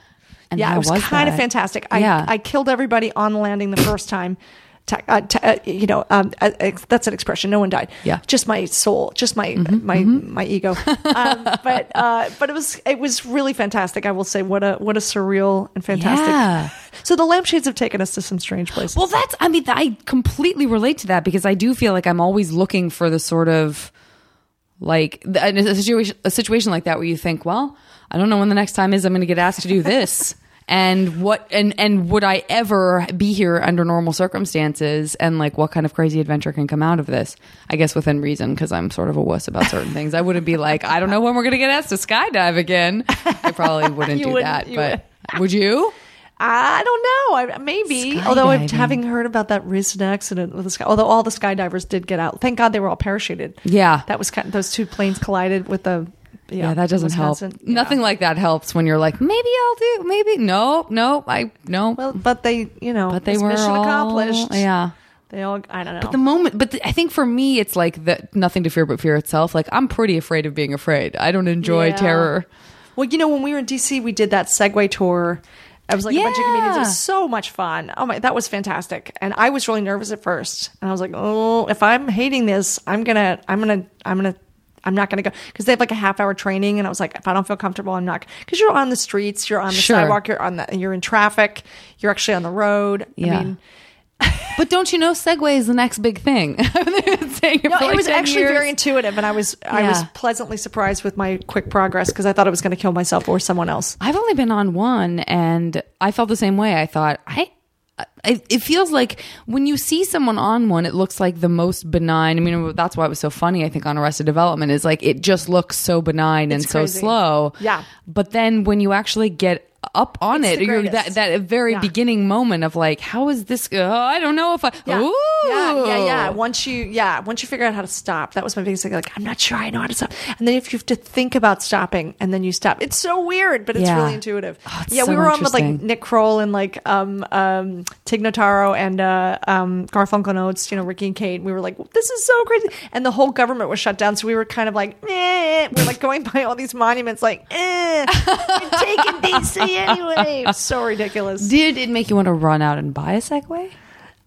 And yeah. It was, was kind of fantastic. I Yeah. I killed everybody on the landing the first time. Ta- uh, ta- uh, you know, um, uh, ex- that's an expression. No one died. Yeah. just my soul, just my my my ego. um, but uh, but it was it was really fantastic. I will say, what a what a surreal and fantastic. Yeah. So the lampshades have taken us to some strange places. Well, that's, I mean, I completely relate to that because I do feel like I'm always looking for the sort of like a situation, a situation like that where you think, well, I don't know when the next time is I'm going to get asked to do this. And what and and would I ever be here under normal circumstances? And like, what kind of crazy adventure can come out of this? I guess within reason, because I'm sort of a wuss about certain things. I wouldn't be like, I don't know when we're going to get asked to skydive again. I probably wouldn't do wouldn't- that. But would you? I don't know. I, maybe. Although I've, Skydiving. having heard about that recent accident with the sky, although all the skydivers did get out. Thank God they were all parachuted. Yeah. that was kind. those two planes collided with the. Yeah, Yeah, that doesn't help. Yeah. Nothing like that helps when you're like, maybe I'll do, maybe no, no, I no. Well, but they, you know, but they were mission all- accomplished. Yeah. they all. I don't know. But the moment, but the, I think for me, it's like that. Nothing to fear but fear itself. Like I'm pretty afraid of being afraid. I don't enjoy Yeah. terror. Well, you know, when we were in DC, we did that Segway tour. I was like a bunch of comedians. It was so much fun. Oh my, that was fantastic. And I was really nervous at first. And I was like, oh, if I'm hating this, I'm gonna, I'm gonna, I'm gonna. I'm not going to go because they have like a half hour training, and I was like, if I don't feel comfortable, I'm not because you're on the streets, you're on the Sure. sidewalk, you're on the, you're in traffic, you're actually on the road. Yeah. I mean, But don't you know, Segway is the next big thing. Saying it no, for it was actually years. very intuitive, and I was I was pleasantly surprised with my quick progress because I thought I was going to kill myself or someone else. I've only been on one, and I felt the same way. I thought I. I- It feels like when you see someone on one, it looks like the most benign. I mean, that's why it was so funny. I think on Arrested Development is like it just looks so benign and It's so slow. Yeah. But then when you actually get up on It's it, you're that that very Yeah. beginning moment of like, how is this? Oh, I don't know if I. Yeah. Ooh. yeah, yeah, yeah. Once you, yeah, once you figure out how to stop, that was my biggest thing. Like, I'm not sure I know how to stop. And then if you have to think about stopping, and then you stop, it's so weird, but it's Yeah. really intuitive. Oh, it's yeah, so we were on with like. Nick Kroll and like um um Tig Notaro and uh um Garfunkel and Oates, you know, Riki and Kate. We were like, this is so crazy, and the whole government was shut down, so we were kind of like, eh. we're like going by all these monuments, like, eh, taking DC anyway. It was so ridiculous. Did it make you want to run out and buy a Segway?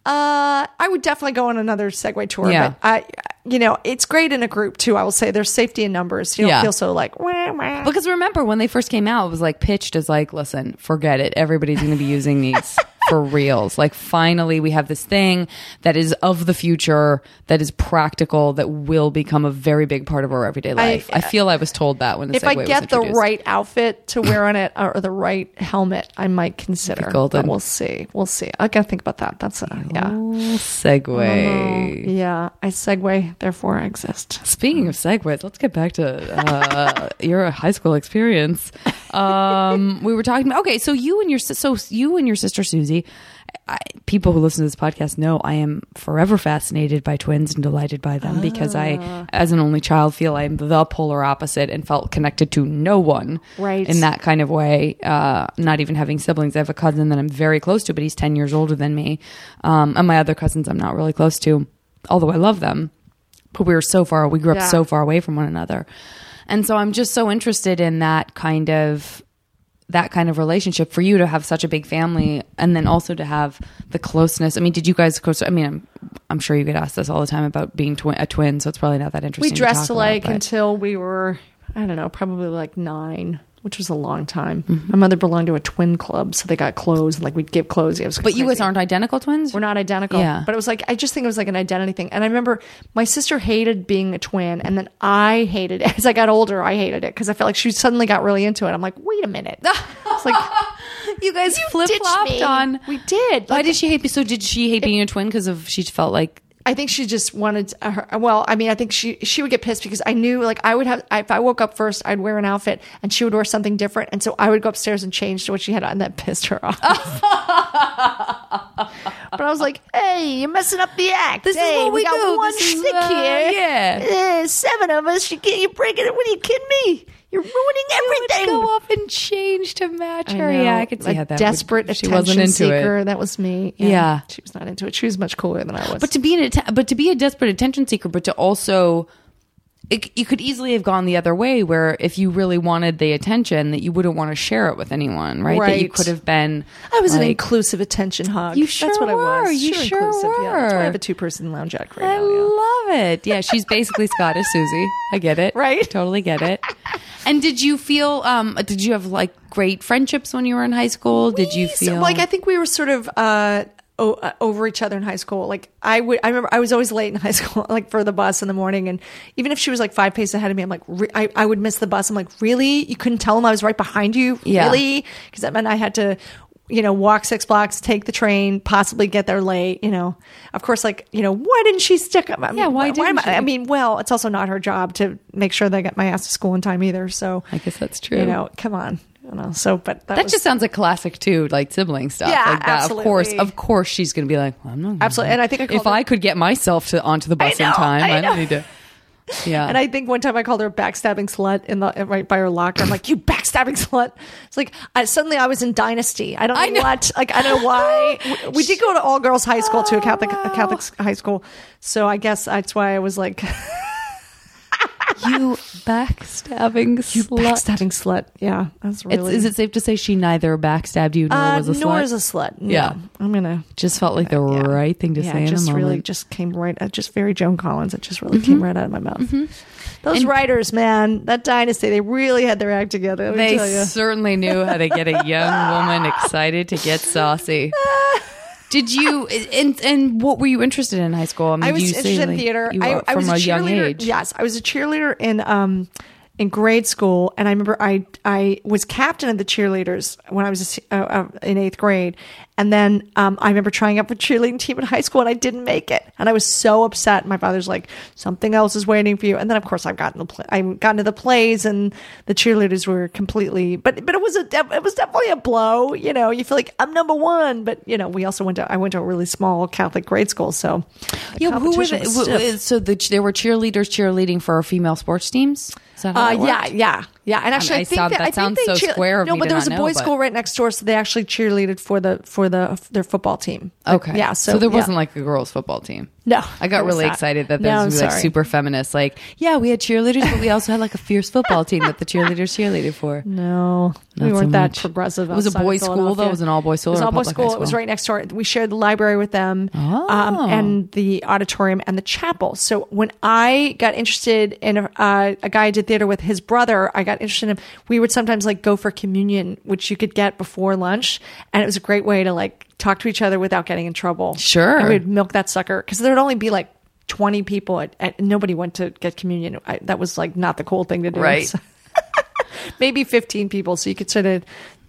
Uh, I would definitely go on another Segway tour. Yeah. But I, you know, it's great in a group too. I will say there's safety in numbers. You don't Yeah. feel so like. Wah, wah. Because remember when they first came out, it was like pitched as like, listen, forget it. Everybody's going to be using these for reals. Like finally, we have this thing that is of the future, that is practical, that will become a very big part of our everyday life. I, feel I was told that when the If I get the right outfit to wear on it or the right helmet, I might consider. Golden. But we'll see. We'll see. I gotta think about that. That's a, yeah. Segway. Yeah, I segue, therefore I exist. Speaking of segues, let's get back to uh, your high school experience. Um, we were talking about okay, so you and your so you and your sister Susie. I, people who listen to this podcast know I am forever fascinated by twins and delighted by them because I, as an only child, feel I'm the polar opposite and felt connected to no one Right. in that kind of way. Uh, not even having siblings. I have a cousin that I'm very close to, but he's ten years older than me, um, and my other cousins I'm not really close to, although I love them but we were so far we grew up Yeah. so far away from one another and so i'm just so interested in that kind of that kind of relationship for you to have such a big family and then also to have the closeness. I mean did you guys close i mean i'm, I'm sure you get asked this all the time about being twi- a twin so it's probably not that We interesting to dressed talk about, alike but- until we were, I don't know, probably like nine, which was a long time. Mm-hmm. My mother belonged to a twin club, so they got clothes like we'd give clothes. It was but you guys aren't identical twins We're not identical. Yeah. But it was like, I just think it was like an identity thing. And I remember my sister hated being a twin. And then I hated it. As I got older, I hated it because I felt like she suddenly got really into it. I'm like, wait a minute. It's like, you guys flip flopped on We did. why did she hate me? so did she hate being a twin because of she felt like I think she just wanted uh, her. Well, I mean, I think she she would get pissed because I knew like I would have if I woke up first, I'd wear an outfit and she would wear something different, and so I would go upstairs and change to what she had on. And that pissed her off. but I was like, "Hey, you're messing up the act. This is hey, what we got do. one This is, stick uh, here. yeah. Uh, seven of us. You get you breaking it. What are you kidding me? You're ruining everything." go off and change to match I her know. yeah i could see A how that desperate would, she attention wasn't into seeker. it That was me. Yeah. she was not into it. She was much cooler than I was. But to be an but to be a desperate attention seeker, but to also it, you could easily have gone the other way where if you really wanted the attention that you wouldn't want to share it with anyone right, that you Right. could have been I was an like, inclusive attention hog. You That's sure what I was. You sure inclusive. Yeah, that's why I were. have a two person lounge act right I now. yeah. love it. Yeah, she's basically Scottish Susie. I get it. Right? Totally get it. And did you feel um did you have like great friendships when you were in high school? Did you feel so, like I think we were sort of uh, o- uh, over each other in high school. Like I would, I remember I was always late in high school, like for the bus in the morning, and even if she was like five paces ahead of me, I'm like, re- I, I would miss the bus. I'm like, really? You couldn't tell them I was right behind you, Yeah. really? Because that meant I had to. You know, walk six blocks, take the train, possibly get there late. You know, of course, like you know, why didn't she stick up? I mean, Yeah, why am didn't I, I mean, well, it's also not her job to make sure that I get my ass to school in time either. So I guess that's true. You know, come on. You know, so but that, that was, just sounds like classic too, like sibling stuff. Yeah, like that. Of course, of course, she's going to be like, well, I'm not. gonna Absolutely. And I think I if her- I could get myself to onto the bus know, in time, I I, don't need to. Yeah, And I think one time I called her a backstabbing slut in the right by her locker. I'm like, you backstabbing slut. It's like I, suddenly I was in Dynasty. I don't know, I know. what. Like I don't know why. We, we did go to all girls high school to a Catholic a Catholic oh. high school, so I guess that's why I was like, you backstabbing you slut. backstabbing slut. Yeah, that's It's, really. is it safe to say she neither backstabbed you nor uh, was a nor slut? is a slut. No. Yeah. I'm gonna. just felt like the yeah. right thing to yeah, say just really just came right. Uh, just very Joan Collins. It just really came right out of my mouth. Those writers, man, that dynasty, they really had their act together. They certainly knew how to get a young woman excited to get saucy. Did you and and what were you interested in in high school? I, mean, I was interested in like, theater. I, I was from a, a, young cheerleader. age. Yes, I was a cheerleader in um in grade school, and I remember I I was captain of the cheerleaders when I was a uh, uh, in eighth grade, and then um, I remember trying out for cheerleading team in high school, and I didn't make it, and I was so upset. My father's like, something else is waiting for you, and then of course I've gotten the pl- I got into the plays, and the cheerleaders were completely, but but it was a it was definitely a blow. You know, you feel like I'm number one, but you know, we also went to I went to a really small Catholic grade school, so Yeah, who were the, stiff. so the, there were cheerleaders cheerleading for our female sports teams? Is that how Uh, yeah, yeah, yeah. And actually, I think that, that I think sounds they so cheer- square of No, but there was a know, boys' but- school right next door, so they actually cheerleaded for the for the their football team. Okay. yeah. So, there yeah. wasn't like a girls football team. No, I got really not. excited that No, those I'm would be like super feminist. Like, yeah, we had cheerleaders, but we also had like a fierce football team that the cheerleaders cheerleaded for. No, we Not so weren't that progressive. It was a boys' school, though? It was an all-boys school It was all boys school. It was right next door. We shared the library with them, Oh. um, and the auditorium and the chapel. So when I got interested in a, uh, a guy I did theater with, his brother, I got interested in. We would sometimes like go for communion, which you could get before lunch, and it was a great way to like talk to each other without getting in trouble. Sure. and we'd milk that sucker because there would only be like. 20 people at, at nobody went to get communion. I, that was like not the cool thing to do. Right. So- maybe 15 people so you could sort of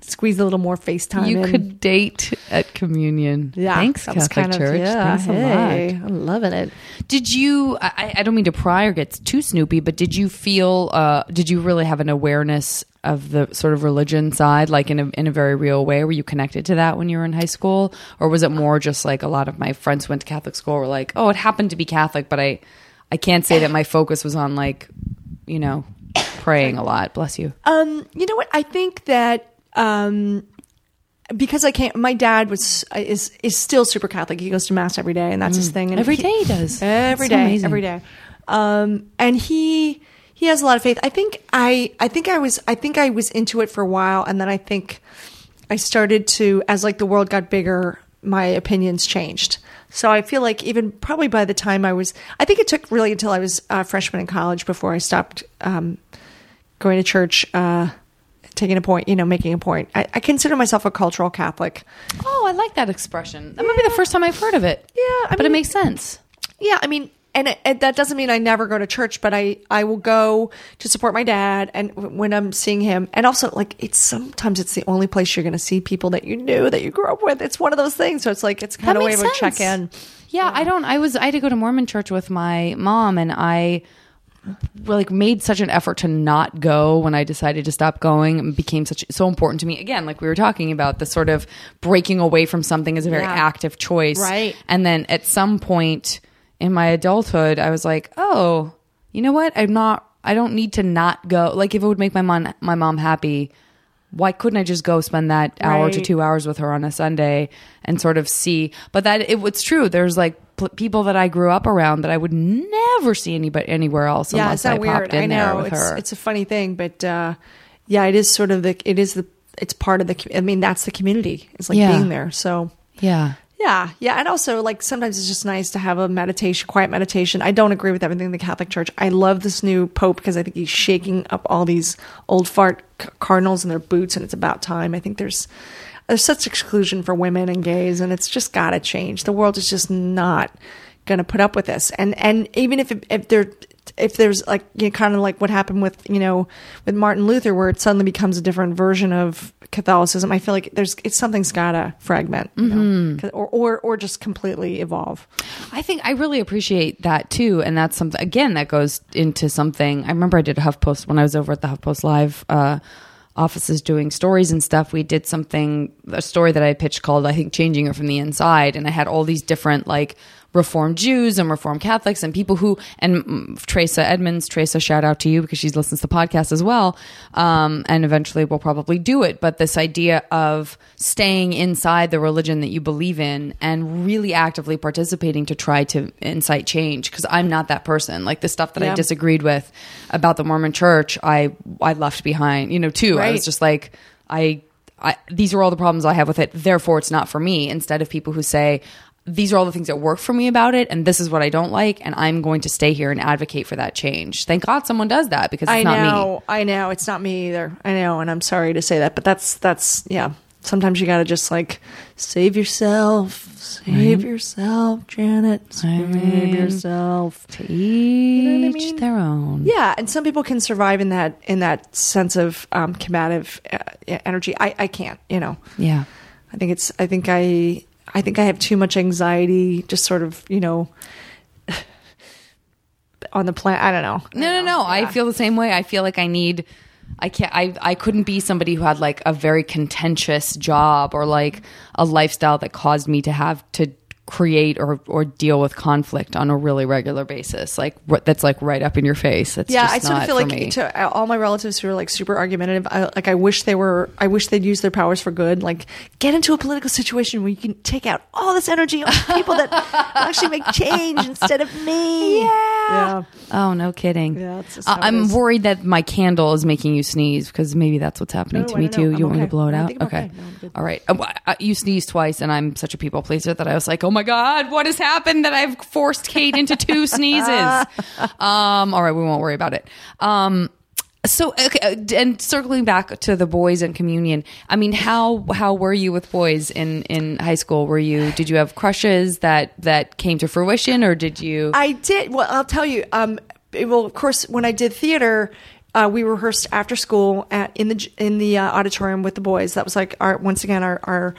squeeze a little more FaceTime You in. could date at communion. yeah Thanks, that was Catholic kind of- Church. yeah, Thanks hey, a lot. I'm loving it Did you? I, I don't mean to pry or get too snoopy, but did you feel? Uh, did you really have an awareness of the sort of religion side, like in a in a very real way? Were you connected to that when you were in high school, or was it more just like a lot of my friends who went to Catholic school were like, oh, it happened to be Catholic, but I I can't say that my focus was on like, you know, praying a lot. Bless you. um you know what i think that um because I can't. My dad was is is still super Catholic. He goes to mass every day, and that's his thing. And Mm. Every he- day he does. every So day, amazing. every day. Um, and he he has a lot of faith. I think I I think I was I think I was into it for a while, and then I think I started to as like the world got bigger, my opinions changed. So I feel like even probably by the time I was, I think it took really until I was a freshman in college before I stopped um, going to church. Uh, taking a point, you know, making a point. I, I consider myself a cultural Catholic. Oh, I like that expression. That might be the first time I've heard of it. Yeah, I but it makes sense. Yeah, I mean, and, it, and that doesn't mean I never go to church, but I I will go to support my dad, and w- when I'm seeing him, and also like it's sometimes it's the only place you're going to see people that you knew that you grew up with. It's one of those things, so it's like it's kind of a way makes to check sense. in. Yeah, I don't. I was. I had to go to Mormon church with my mom, and I like made such an effort to not go when I decided to stop going. It became such so important to me. Again, like we were talking about, the sort of breaking away from something is a very Yeah. active choice, Right. And then at some point in my adulthood, I was like, oh, you know what? I'm not. I don't need to not go. Like if it would make my mom my mom happy. Why couldn't I just go spend that hour to two hours with her on a Sunday and sort of see? But that it, it's true. There's like p- people that I grew up around that I would never see anybody anywhere else yeah, unless I weird. popped in I there know with it's her. it's a funny thing, but uh, yeah, it is sort of the it is the it's part of the. I mean, that's the community. It's like Yeah. being there. So yeah. yeah, yeah, and also like sometimes it's just nice to have a meditation, quiet meditation. I don't agree with everything in the Catholic Church. I love this new pope because I think he's shaking up all these old fart c- cardinals in their boots, and it's about time. I think there's there's such exclusion for women and gays, and it's just got to change. The world is just not going to put up with this, and and even if it, if there if there's like you know, kind of like what happened with you know with Martin Luther, where it suddenly becomes a different version of Catholicism, I feel like there's it's something's gotta fragment, you know, or or or just completely evolve. I think I really appreciate that too, and that's something again that goes into something. I remember I did a HuffPost when I was over at the HuffPost Live uh, offices doing stories and stuff. We did something, a story that I pitched called I think "Changing Her from the Inside," and I had all these different like Reformed Jews and Reformed Catholics and people who and mm, Teresa Edmonds. Teresa, shout out to you because she listens to the podcast as well, um, and eventually we'll probably do it. But this idea of staying inside the religion that you believe in and really actively participating to try to incite change because I'm not that person. Like the stuff that I disagreed with about the Mormon Church, I I left behind. You know, too. I was just like I. I, these are all the problems I have with it. Therefore, it's not for me. Instead of people who say, these are all the things that work for me about it, and this is what I don't like, and I'm going to stay here and advocate for that change. Thank God someone does that because it's I not me. know, I know, it's not me either. I know, and I'm sorry to say that, but that's that's yeah. Sometimes you got to just like save yourself, save yourself, Janet, save yourself. To each know what I mean? their own. Yeah, and some people can survive in that in that sense of um, combative uh, energy. I I can't, you know. Yeah. I think it's. I think I. I think I have too much anxiety. Just sort of, you know, on the planet. I don't know. No, no, no. I feel the same way. I feel like I need. I can't. I I couldn't be somebody who had like a very contentious job or like a lifestyle that caused me to have to create or or deal with conflict on a really regular basis. Like what that's like right up in your face. That's yeah, just I sort of feel like to uh, all my relatives who are like super argumentative, I, like I wish they were. I wish they'd use their powers for good. Like get into a political situation where you can take out all this energy on people that actually make change instead of me. Yeah. Oh, no kidding. Yeah, Uh, I'm worried that my candle is making you sneeze because maybe that's what's happening No, to I me too. I'm you want me to blow it out? okay. okay. No, All right. Uh, uh, You sneezed twice, and I'm such a people pleaser that I was like, "Oh my god, what has happened that I've forced Kate into two sneezes?" um. All right, we won't worry about it. Um. So okay, uh, and circling back to the boys and communion. I mean, how how were you with boys in in high school? Were you did you have crushes that that came to fruition, or did you? I did. Well, I'll tell you. Um, it- well, of course, when I did theater, uh, we rehearsed after school at, in the in the uh, auditorium with the boys. That was like our once again our our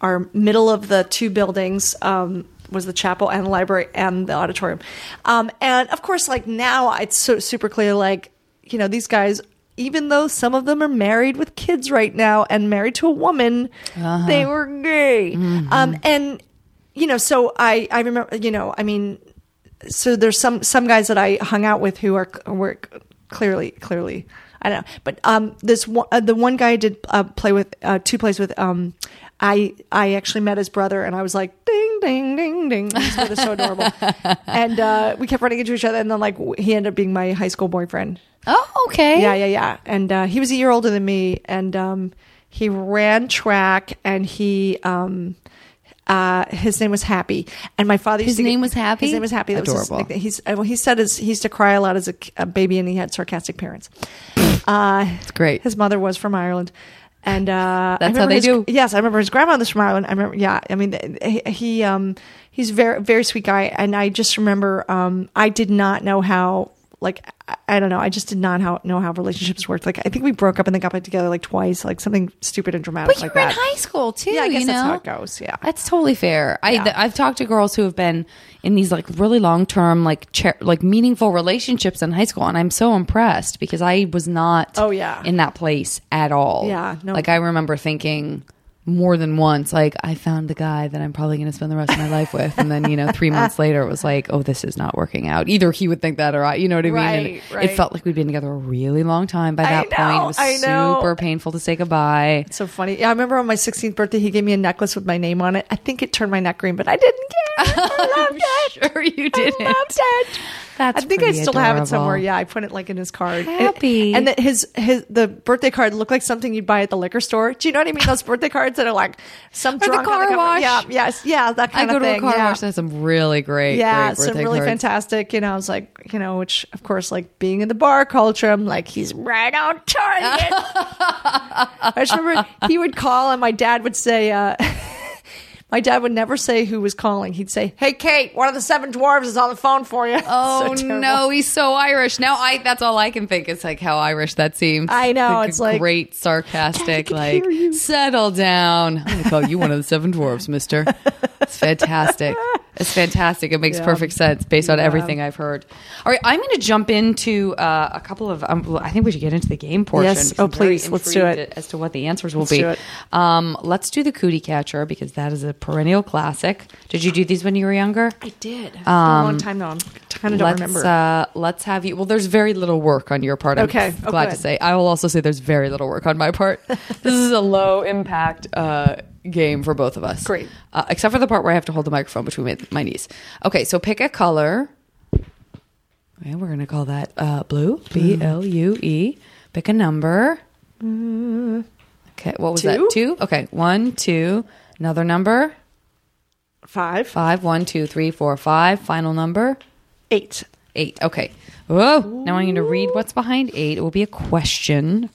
our middle of the two buildings. Um, was the chapel and the library and the auditorium, um, and of course, like now it's so super clear. Like you know, these guys, even though some of them are married with kids right now and married to a woman, they were gay. Um, and you know, so I I remember, you know, I mean, so there's some some guys that I hung out with who are were clearly clearly I don't know, but um, this one uh, the one guy I did uh, play with uh, two plays with um. I I actually met his brother and I was like ding ding ding ding. His brother's so adorable, and uh, we kept running into each other. And then like he ended up being my high school boyfriend. oh, okay. Yeah, yeah, yeah. And uh, he was a year older than me, and um, he ran track, and he um, uh, his name was Happy, and my father. His to name get- was Happy? His name was Happy. That was his Adorable. nickname. He's uh, well, he said his, he used to cry a lot as a, a baby, and he had sarcastic parents. Uh, It's great. his mother was from Ireland. And uh, That's how they his- do. Yes, I remember his grandmother's from Ireland. I remember. Yeah, I mean, he, he um he's very very sweet guy, and I just remember um I did not know how like I, don't know I just did not how, know how relationships worked. Like I think we broke up and then got back together like twice, like something stupid and dramatic But you like were in high school too. yeah, I guess you that's how it goes. Yeah, That's totally fair. I Yeah. th- I've talked to girls who have been in these like really long term like cher- like meaningful relationships in high school, and I'm so impressed because I was not. Oh, yeah. in that place at all. Yeah, no. Like I remember thinking, more than once, like I found the guy that I'm probably going to spend the rest of my life with, and then you know, three months later, it was like, oh, this is not working out. Either he would think that, or I, you know what I mean? Right, it, right. it felt like we'd been together a really long time. By that point, know, it was I know. super painful to say goodbye. It's so funny. Yeah, I remember on my 16th birthday, he gave me a necklace with my name on it. I think it turned my neck green, but I didn't care. I loved it. Sure, you didn't. I loved it. That's I think I still have it somewhere. Yeah, I put it like in his card. And- Happy. And, that his his the birthday card looked like something you'd buy at the liquor store. Do you know what I mean? Those birthday cards that are like some the drunk on car cover. wash. Yeah, yes, yeah, that kind I kind go of to a thing. car yeah. wash that has some really great, yeah, great some really cards. fantastic. You know, I was like, you know, which of course, like being in the bar culture, I'm like, he's right on target. I just remember he would call, and my dad would say, uh, my dad would never say who was calling. He'd say, "Hey, Kate, one of the seven dwarves is on the phone for you." Oh So no, he's so Irish. Now I that's all I can think is like how Irish that seems. I know, Like it's like, great sarcastic like settle down. I'm gonna call you one of the seven dwarfs, mister. It's fantastic. It's fantastic. It makes Yeah. perfect sense based on Yeah. everything I've heard. All right, I'm going to jump into uh, a couple of. Um, I think we should get into the game portion. Yes. Oh, I'm please. Let's do it. As to what the answers will Let's be. do it. Um, let's do the cootie catcher because that is a perennial classic. Did you do these when you were younger? I did. It's a long time though. I'm kind of don't let's, remember. Uh, let's have you. Well, there's very little work on your part. I'm Okay. Oh, glad to say. I will also say there's very little work on my part. this is a low impact uh, game for both of us. Great. Uh, except for the part where I have to hold the microphone between my, my knees. Okay, so pick a color. Okay, we're going to call that uh, blue. B L U E. Pick a number. Okay, what was Two? that? Two? Okay, one, two. Another number. Five, Five. One, two, three, four, five. Final number. eight. Eight. Okay. Whoa. Now I'm going to read what's behind eight. It will be a question.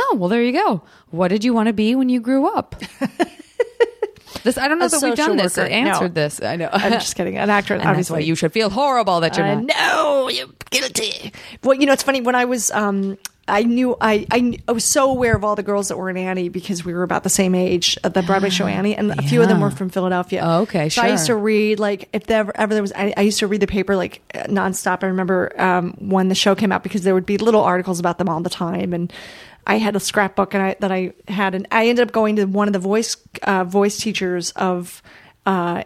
Oh, well, there you go. What did you want to be when you grew up? this I don't know A that we've done this. I worker. answered No. this. I know. I'm just kidding. An actor, and that's obviously. why you should feel horrible that you're I not. know you're guilty. Well, you know, it's funny when I was, um, I knew I, I I was so aware of all the girls that were in Annie because we were about the same age at the Broadway show Annie, and a few of them were from Philadelphia. Oh, okay, so I used to read like if there ever, ever there was, I, I used to read the paper like uh, nonstop. I remember um, when the show came out because there would be little articles about them all the time, and I had a scrapbook and I that I had, and I ended up going to one of the voice uh, voice teachers of. Uh,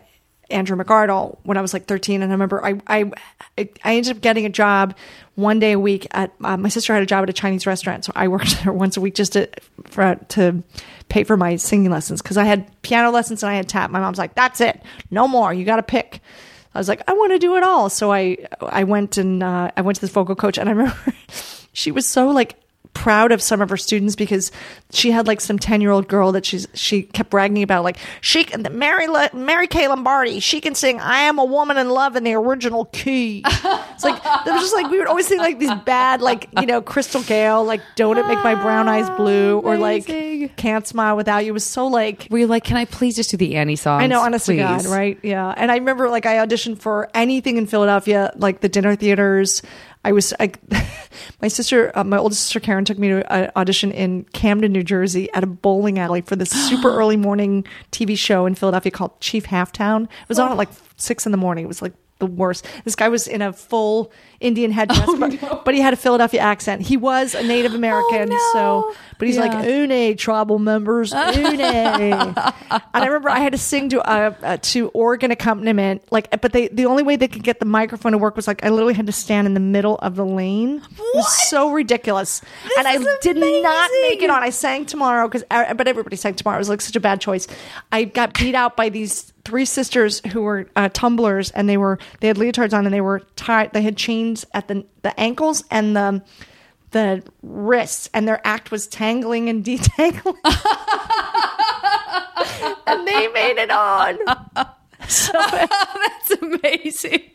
Andrea McArdle when I was like 13. And I remember I, I, I ended up getting a job one day a week at, uh, my sister had a job at a Chinese restaurant. So I worked there once a week just to, for, to pay for my singing lessons. Cause I had piano lessons and I had tap. My mom's like, that's it. No more. You got to pick. I was like, I want to do it all. So I, I went and, uh, I went to this vocal coach and I remember she was so like, proud of some of her students because she had like some 10 year old girl that she's she kept bragging about like she can Mary Le- Mary Kay Lombardi she can sing I am a woman in love in the original key it's like there was just like we would always think like these bad like you know Crystal Gayle like don't it make my brown eyes blue or Amazing. like can't smile without you it was so like Were you like, can I please just do the Annie song? I know, honestly, God, right? Yeah. And I remember like I auditioned for anything in Philadelphia, like the dinner theaters. I was, I, my sister, uh, my oldest sister Karen took me to an audition in Camden, New Jersey at a bowling alley for this super early morning TV show in Philadelphia called Chief Halftown. It was on at like six in the morning. It was like the worst. This guy was in a full Indian headdress, but, but he had a Philadelphia accent. He was a Native American, no. so but he's like, Yeah. "Une tribal members, une." and I remember I had to sing to uh, uh, to organ accompaniment, like, but they the only way they could get the microphone to work was like I literally had to stand in the middle of the lane. It was so ridiculous, and I did not make it on. I sang tomorrow because, but everybody sang tomorrow. It was like such a bad choice. I got beat out by these three sisters who were uh, tumblers, and they were they had leotards on, and they were tied. They had chains at the the ankles and the the wrists, and their act was tangling and detangling. and they made it on. So That's amazing.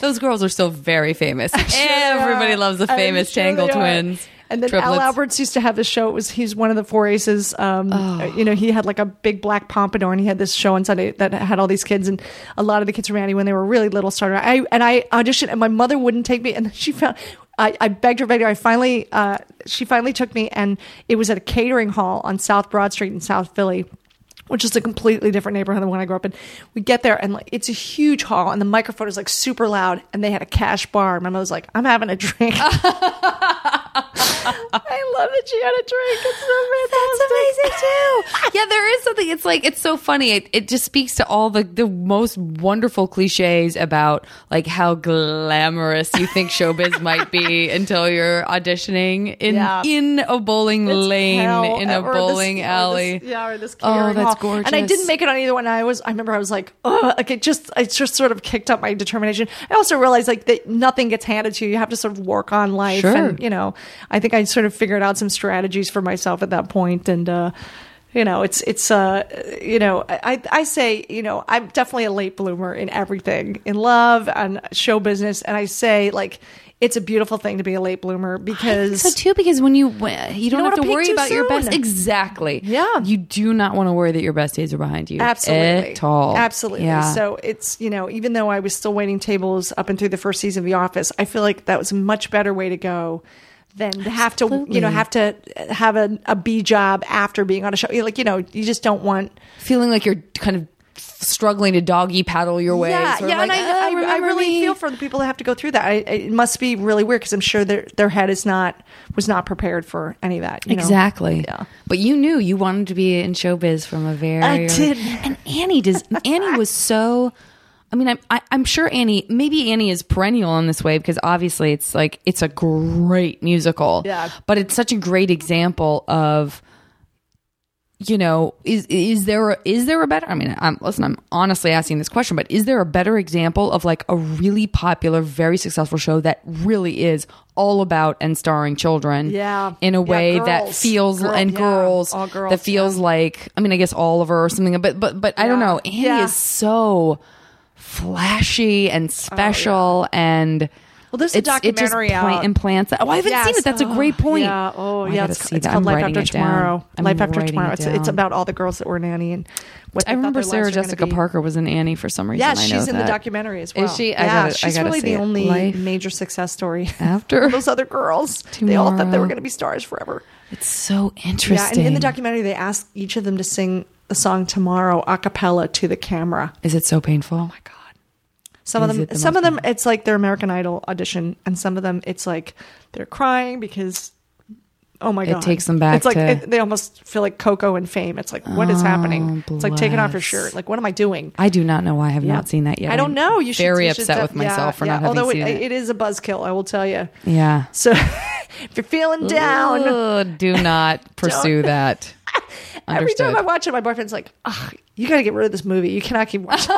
Those girls are still very famous. Everybody loves the famous sure Tangle twins. And then triplets. Al Alberts used to have this show. It was he's one of the four aces. Um, Oh. You know, he had like a big black pompadour, and he had this show on Sunday that had all these kids, and a lot of the kids from Annie when they were really little started. I and I auditioned, and my mother wouldn't take me, and then she found. I, I begged her, begged her. I finally, uh, she finally took me, and it was at a catering hall on South Broad Street in South Philly which is a completely different neighborhood than when I grew up in. We get there and like it's a huge hall and the microphone is like super loud and they had a cash bar. My mother was like, I'm having a drink. I love that she had a drink. It's so fantastic. That's amazing too. yeah, there is something. It's like it's so funny. It, it just speaks to all the the most wonderful cliches about like how glamorous you think showbiz might be until you're auditioning in Yeah. in a bowling It's lane in a this- bowling or alley. this- yeah, or this Oh, that's hall. And I didn't make it on either one. I was, I remember I was like, oh, like it just, it just sort of kicked up my determination. I also realized like that nothing gets handed to you. You have to sort of work on life. Sure. And, you know, I think I sort of figured out some strategies for myself at that point and, uh, you know, it's it's uh, you know, I I say you know I'm definitely a late bloomer in everything, in love and show business, and I say like it's a beautiful thing to be a late bloomer because So too, because when you you don't don't have to worry about your best. soon. Exactly. Yeah. You do not want to worry that your best days are behind you. Absolutely. At all. Absolutely. Yeah. So it's, you know, even though I was still waiting tables up and through the first season of The Office, I feel like that was a much better way to go than to have to, you know, have to have a, a B job after being on a show. Like, you know, you just don't want. feeling like you're kind of struggling to doggy paddle your way. yeah, yeah, like, and I, "Ah, I, I really me." feel for the people that have to go through that. I, it must be really weird because I'm sure their their head is not was not prepared for any of that. you know? Exactly. Yeah. But you knew you wanted to be in showbiz from a very. I did. And Annie does. Annie was so. I mean, I'm I, I'm sure Annie. Maybe Annie is perennial in this way because obviously it's like it's a great musical. Yeah. But it's such a great example of. You know, is is there a, is there a better? I mean, I'm listen. I'm honestly asking this question, but is there a better example of like a really popular, very successful show that really is all about and starring children? Yeah. in a Yeah, way that feels Girl- and yeah, girls, girls, that feels like I mean I guess Oliver or something but but but I don't know Annie Yeah. is so flashy and oh, special and Well, there's a it's- it just documentary out. implants that. Oh, I haven't seen it. That's a great point. Yeah. Oh, oh I yeah. It's, it's called Life After. Tomorrow. Life After Tomorrow. it It's, it's about all the girls that were nanny and what I remember Sarah lives were gonna Jessica. Parker was an Annie for some reason. Yeah, she's in the documentary as well. Is she? I yeah, gotta- gotta really the it. only Life major success story. After those other girls, they all thought they were going to be stars forever. It's so interesting. Yeah, and in the documentary, they asked each of them to sing the song "Tomorrow" a cappella to the camera. is it so painful? Oh my god! Some of them, the some of them, it's like their American Idol audition, and some of them, it's like they're crying because. Oh my god, It takes them back It's like to- it- they almost feel like Coco and Fame. It's like what is oh, happening? Oh, It's like taking off your shirt. Like what am I doing? I do not know why I have Yeah. not seen that yet. I don't know. You should very you upset with myself yeah, for yeah. not having Although seen it, it. it is a buzzkill, I will tell you. yeah. So if you're feeling down, Ugh, do not pursue that. every time I watch it, my boyfriend's like, "You got to get rid of this movie. You cannot keep watching."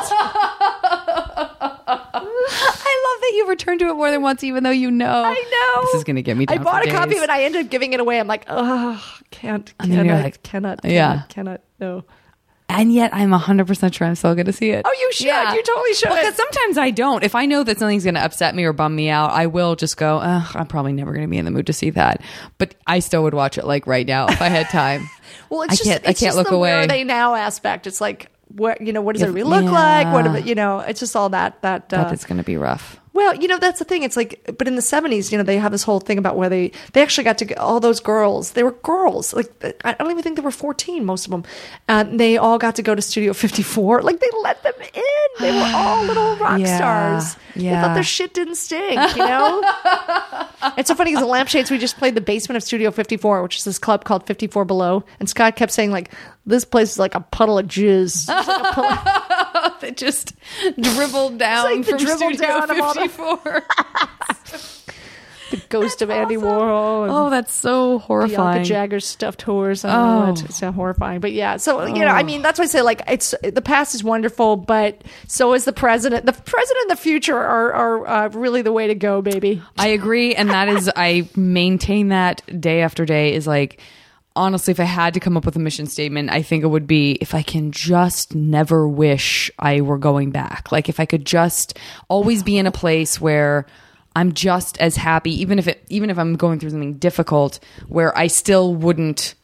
This." I love that you returned to it more than once, even though you know. I know. This is going to get me I bought for a copy days. of it. I ended up giving it away. I'm like, oh, can't, And then cannot, you're like, cannot, cannot, yeah. cannot, no. and yet I'm 100% sure I'm still going to see it. Oh, you should. You totally should. Because sometimes I don't. If I know that something's going to upset me or bum me out, I will just go, Ugh, I'm probably never going to be in the mood to see that. But I still would watch it like right now if I had time. Well, it's I just, can't- I it's can't just look the where away. are they now aspect. It's like, what you know, what does it really look like? What, yeah. you know, it's just all that that. Uh, it's going to be rough. Well, you know that's the thing. It's like, but in the seventies, you know, they have this whole thing about where they they actually got to get all those girls. They were girls. Like I don't even think they were fourteen. Most of them, and they all got to go to Studio Fifty Four. Like they let them in. They were all little rock Yeah, stars. They yeah. thought their shit didn't stink. You know. it's so funny because the Lampshades we just played the basement of Studio Fifty Four, which is this club called Fifty Four Below, and Scott kept saying like, "This place is like a puddle of jizz." Like puddle- That just dribbled down like the from dribble Studio down of all the- 54. the ghost of Andy Warhol. And, oh, that's so Bianca horrifying. Jagger's stuffed horse. I don't know. Oh. It's, it's so horrifying. But yeah, so you know, I mean, that's why I say like it's the past is wonderful, but so is the president. The president and the future are are uh, really the way to go, baby. I agree, and that is I maintain that day after day. Is like honestly, if I had to come up with a mission statement, I think it would be if I can just never wish I were going back. Like if I could just always be in a place where I'm just as happy, even if it even if I'm going through something difficult, where I still wouldn't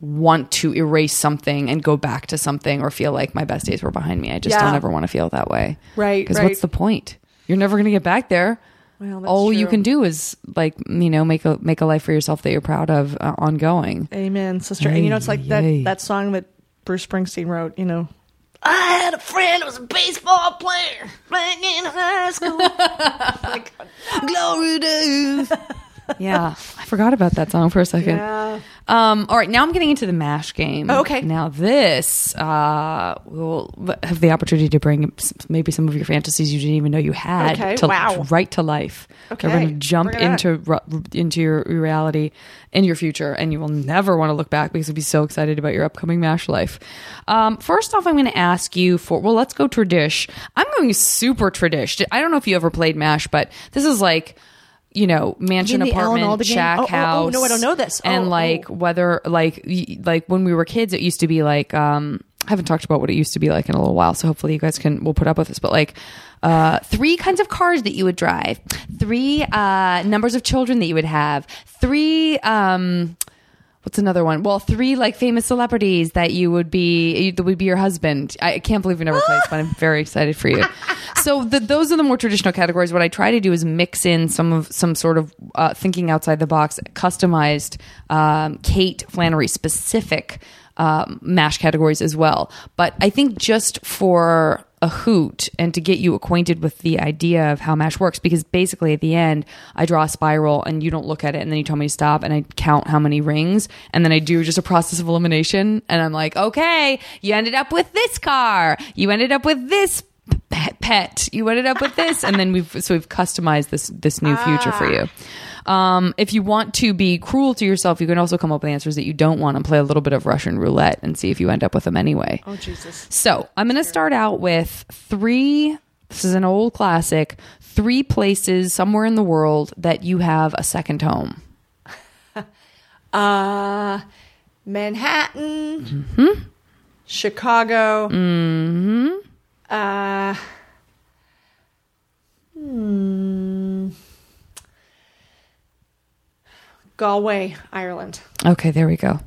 want to erase something and go back to something or feel like my best days were behind me. I just Yeah. don't ever want to feel that way. Right, Because right. what's the point? You're never going to get back there. Well, All you can do is like you know make a make a life for yourself that you're proud of uh, ongoing. Amen, sister. and you know, it's like that that song that Bruce Springsteen wrote. You know. I had a friend who was a baseball player playing in high school. like, Glory days. yeah, I forgot about that song for a second. Yeah. Um, all right, now I'm getting into the mash game. Oh, okay. Now this uh, will have the opportunity to bring maybe some of your fantasies you didn't even know you had Okay, to, wow. right to life. Okay, We're going to jump bring into into your reality in your future, and you will never want to look back because you'll be so excited about your upcoming mash life. Um, first off, I'm going to ask you for well, let's go tradish. I'm going super tradish. I don't know if you ever played mash, but this is like. You know, mansion Alan apartment, shack Oh, oh, oh, no, I don't know this. And Oh, like oh. whether like like when we were kids it used to be like um I haven't talked about what it used to be like in a little while so hopefully you guys can we'll put up with this but like uh three kinds of cars that you would drive three uh numbers of children that you would have three um What's another one? Well, three like famous celebrities that you would be that would be your husband. I can't believe we never played this, but I'm very excited for you. So the, those are the more traditional categories. What I try to do is mix in some of some sort of uh, thinking outside the box, customized um, Kate Flannery specific um, mash categories as well. But I think just for a hoot and to get you acquainted with the idea of how mash works because basically at the end I draw a spiral and you don't look at it and then you tell me to stop and I count how many rings and then I do just a process of elimination and I'm like okay you ended up with this car you ended up with this pet, pet. you ended up with this and then we've so we've customized this this new future for ah. you um, if you want to be cruel to yourself you can also come up with answers that you don't want and play a little bit of Russian roulette and see if you end up with them anyway Oh Jesus. so I'm going to start out with three. This is an old classic. Three places somewhere in the world that you have a second home. Uh, Manhattan, Mm-hmm. Chicago, mhm uh, hmm, Galway, Ireland. Okay, there we go.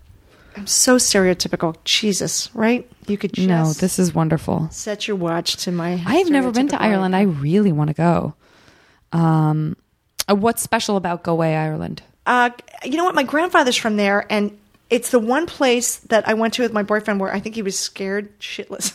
I'm so stereotypical. Jesus, right? You could just No, this is wonderful. set your watch to my. I've never been to Ireland. I really want to go. Um, uh, what's special about Galway, Ireland? Uh, you know what? My grandfather's from there, and it's the one place that I went to with my boyfriend where I think he was scared shitless.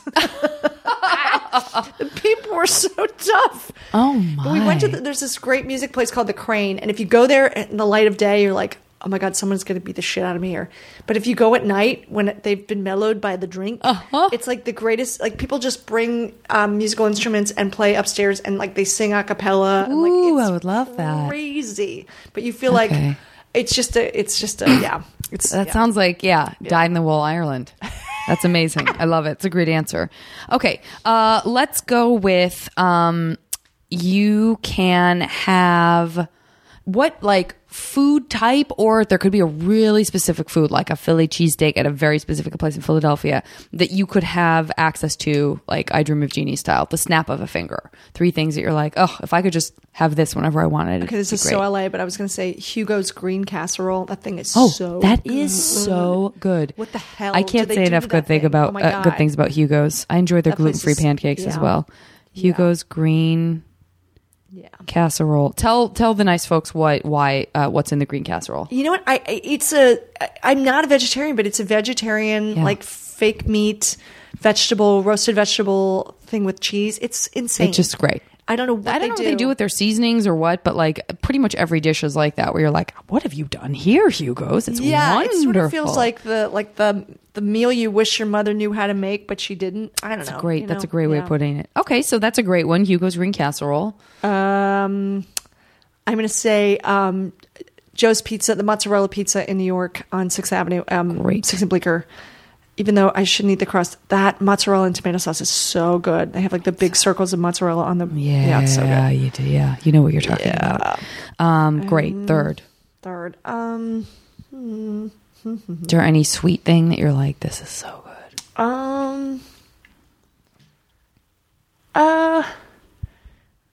the people were so tough. Oh my! But we went to the, there's this great music place called the Crane, and if you go there in the light of day, you're like, oh my god, someone's gonna beat the shit out of me here. But if you go at night when they've been mellowed by the drink, Uh-huh. it's like the greatest. Like people just bring um, musical instruments and play upstairs, and like they sing a cappella. and, like, Ooh, it's I would love that. Crazy, but you feel Okay. like it's just a. It's just a. Yeah, it's That yeah. sounds like yeah, dyed in the wool Ireland. That's amazing. I love it. It's a great answer. Okay, uh, let's go with um, you can have what like food type, or there could be a really specific food, like a Philly cheesesteak at a very specific place in Philadelphia that you could have access to, like I Dream of Jeannie style, the snap of a finger. Three things that you're like, oh, if I could just have this whenever I wanted. Okay, this is great. so LA, but I was going to say Hugo's green casserole. That thing is Oh, so. that is good. so good. What the hell I can't say enough good thing thing? about Oh uh, good things about Hugo's. I enjoy their That gluten free is- pancakes as well. Hugo's green Yeah. Casserole. Tell tell the nice folks what why uh, what's in the green casserole. You know what? I it's a I'm not a vegetarian, but it's a vegetarian Yeah. like fake meat, vegetable, roasted vegetable thing with cheese. It's insane. It's just great. I don't know what I don't they know do. what they do with their seasonings or what, but like pretty much every dish is like that, where you're like, "What have you done here, Hugo's?" It's yeah, wonderful. it sort of feels like the like the the meal you wish your mother knew how to make, but she didn't. I don't know. great. you That's a great way Yeah. of putting it. Okay, so that's a great one. Hugo's ring casserole. Um, I'm going to say um, Joe's Pizza, the mozzarella pizza in New York on Sixth Avenue. Um, Great. Sixth and Bleecker. Even though I shouldn't eat the crust, that mozzarella and tomato sauce is so good. They have like the big circles of mozzarella on the. Yeah, it's so good. you do. Yeah, you know what you're talking about. Um, great. Third. Third, um, Is there any sweet thing that you're like, this is so good? um, uh,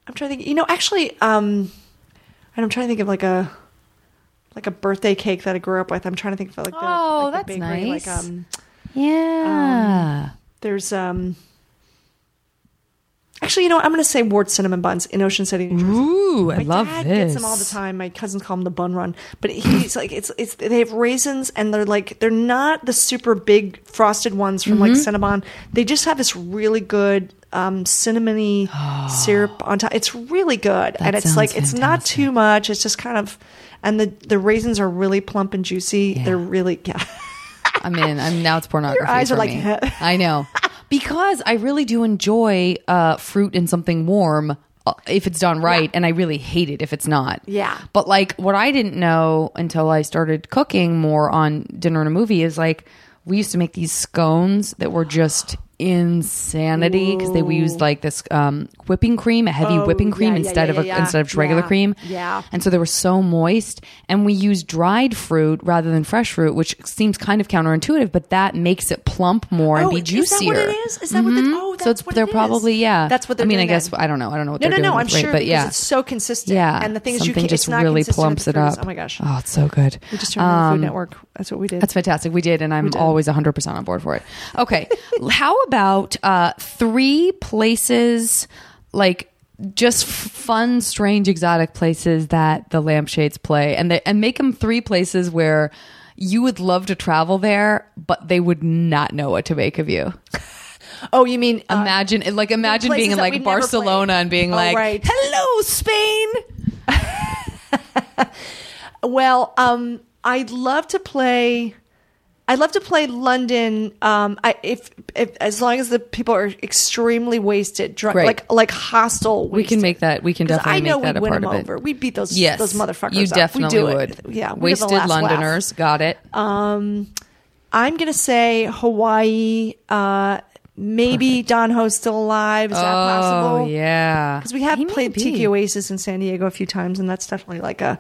I'm trying to think. You know, actually, um, and I'm trying to think of like a like a birthday cake that I grew up with. I'm trying to think of like the, Oh, like the that's bakery, nice. Like um, Yeah. there's um, Actually, you know, what? I'm going to say Ward cinnamon buns in Ocean City. New Jersey. Ooh, I My love dad this. gets them all the time. My cousins call them the bun run, but he's like, it's it's they have raisins and they're like they're not the super big frosted ones from Mm-hmm. like Cinnabon. They just have this really good um, cinnamony syrup on top. It's really good, and it's sounds like it's not too much. It's just kind of, and the the raisins are really plump and juicy. They're really yeah. I'm in. I'm now it's pornography. Your eyes are for like, me. I know because I really do enjoy uh, fruit in something warm uh, if it's done right, and I really hate it if it's not. Yeah. But like what I didn't know until I started cooking more on dinner and a movie is like we used to make these scones that were just insanity because they used like this um, whipping cream, a heavy Oh, whipping cream yeah, yeah, instead yeah, of a, yeah, yeah. instead of regular Yeah. cream. Yeah. And so they were so moist. And we use dried fruit rather than fresh fruit, which seems kind of counterintuitive, but that makes it plump more and Oh, be is that juicier. what it is? Is that what the- oh, so it's, what they're it is. probably yeah. That's what they're I mean, I guess then. I don't know. I don't know what No, they're no, doing. no. I'm sure but yeah, it's so consistent. yeah. and the thing is, you can't, just it's not really plumps it up. Oh my gosh, Oh, it's so good. we just turned on the Food Um, Network. That's what we did. That's fantastic. We did, and I'm always 100% on board for it. Okay. How about uh, three places, like just fun, strange, exotic places that the lampshades play, and they, and make them three places where you would love to travel there, but they would not know what to make of you. oh, you mean uh, Imagine, like, imagine being in like Barcelona and being Oh, like, right. "Hello, Spain." Well, um, I'd love to play. I'd love to play London. Um, I, if, if as long as the people are extremely wasted, drunk, Great. like like hostile. We can make that. We can definitely I know make that we'd a win part them of it. over. We'd beat those Yes, those motherfuckers. You up. definitely we do would. It. Yeah, wasted last laugh. Londoners. Got it. Um, I'm gonna say Hawaii. Uh, maybe Don Ho's still alive. Is that possible? Oh yeah, Because we have He played. Tiki Oasis in San Diego a few times, and that's definitely like a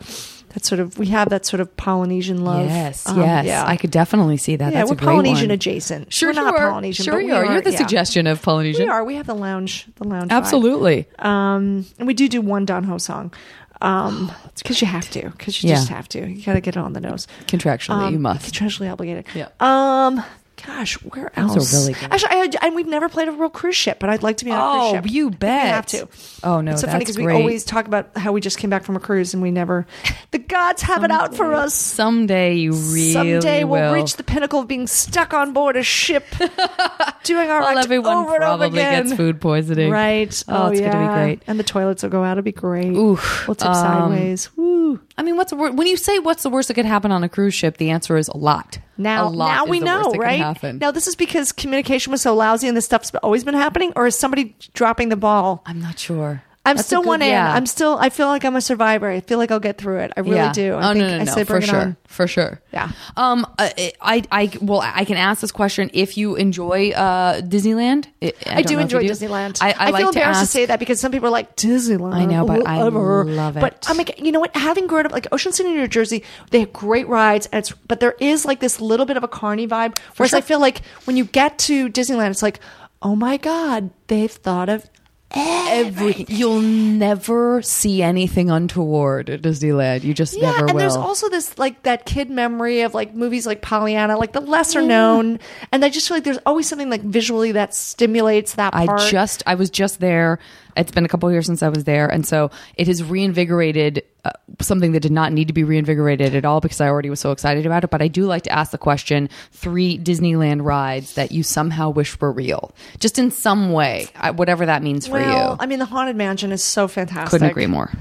that sort of we have that sort of Polynesian love. Yes, Um, yes, yeah. I could definitely see that. yeah, That's we're Polynesian one. adjacent. Sure, we're not are. Polynesian. Sure, but you we are. You're the yeah. suggestion of Polynesian. We are. We have the lounge, the lounge. Absolutely. Um, and we do do one Don Ho song. Um, because you have to. Because you Yeah. just have to. You got to get it on the nose. Contractually, Um, you must. Contractually obligated. Yeah. Um. Gosh, where Those are else? really good. Actually, I, and we've never played a real cruise ship, but I'd like to be on a Oh, cruise ship. you bet. We have to. Oh, no, it's so funny that's because we great. always talk about how we just came back from a cruise and we never. The gods have it out for us. Someday you really Someday we'll will. reach the pinnacle of being stuck on board a ship, doing our Well, act everyone over and over probably again. gets food poisoning. Right. Oh, it's gonna be great. And the toilets will go out. It'll be great. Oof. We'll tip Um, sideways. Woo. I mean, what's the wor- when you say what's the worst that could happen on a cruise ship? The answer is a lot. Now, a lot now we know, worst that can right? Now, this is because communication was so lousy and this stuff's always been happening, or is somebody dropping the ball? I'm not sure. I'm That's still good- one in. yeah. I'm still. I feel like I'm a survivor. I feel like I'll get through it. I really yeah. do. I oh think no, no, I no, say for sure, on. for sure. Yeah. Um, I, I, I, well, I can ask this question if you enjoy uh Disneyland. I, I, do enjoy do. Disneyland. I, I, like feel to embarrassed ask. to say that because some people are like Disneyland. I know, but I love it. But I'm like, you know what? Having grown up like Ocean City, New Jersey, they have great rides, and it's but there is like this little bit of a carny vibe. Whereas I feel like when you get to Disneyland, it's like, oh my god, they've thought of Everything. You'll never see anything untoward at Disneyland. You just Yeah, never and will. there's also this like that kid memory of like movies like Pollyanna, like the lesser known, and I just feel like there's always something like visually that stimulates that part. I just I was just there. It's been a couple of years since I was there, and so it has reinvigorated uh, something that did not need to be reinvigorated at all because I already was so excited about it. But I do like to ask the question: three Disneyland rides that you somehow wish were real, just in some way, I- whatever that means for well, you. I mean, the Haunted Mansion is so fantastic. Couldn't agree more.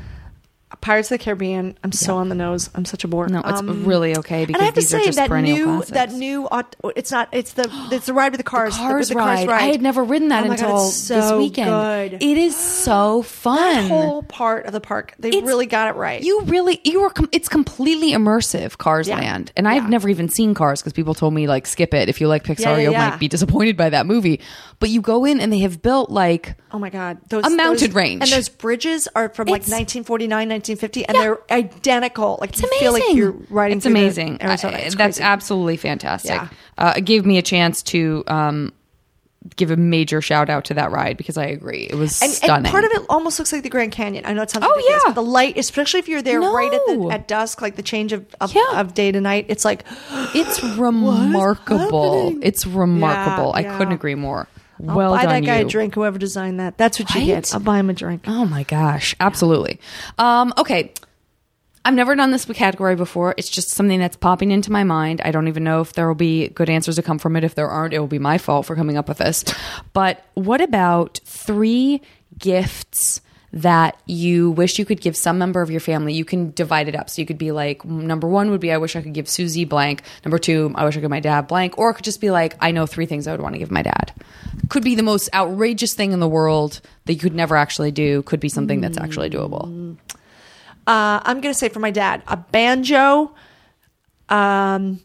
Pirates of the Caribbean. I'm so on the nose. I'm such a bore. No, it's Um, really okay and because I have to these are say just that perennial new classics. that new it's not it's the it's the ride with the cars the- Cars the, ride. I had never ridden that Oh God, until it's so this weekend. Good. It is so fun. that whole part of the park they It's- really got it right. You really, you are. Com- it's completely immersive, Cars Yeah. Land, and I've never even seen Cars because people told me like skip it. If you like Pixar, Yeah, yeah, you yeah. might be disappointed by that movie. But you go in and they have built like Oh my god, those A mounted those- range. and those bridges are from like It's- 1949, 1950, and Yeah. they're identical. Like it's you amazing. feel like you're riding. It's amazing. Arizona. I- It's that's absolutely fantastic. Yeah. Uh, it gave me a chance to um, give a major shout out to that ride because I agree it was And, stunning. and part of it almost looks like the Grand Canyon. I know it sounds Oh, yeah. but the light, especially if you're there right at the at dusk, like the change of of, Yeah. of day to night, it's like it's remarkable. It's remarkable. Yeah, I couldn't agree more. I'll well buy done, that guy you. a drink. Whoever designed that, that's what you get. I'll buy him a drink. Oh my gosh, absolutely. Um, okay. I've never done this category before. It's just something that's popping into my mind. I don't even know if there will be good answers to come from it. If there aren't, it will be my fault for coming up with this. But what about three gifts that you wish you could give some member of your family? You can divide it up. So you could be like, number one would be, I wish I could give Susie blank. Number two, I wish I could give my dad blank. Or it could just be like, I know three things I would want to give my dad. Could be the most outrageous thing in the world that you could never actually do. Could be something that's actually doable. Uh, I'm going to say for my dad, a banjo, um,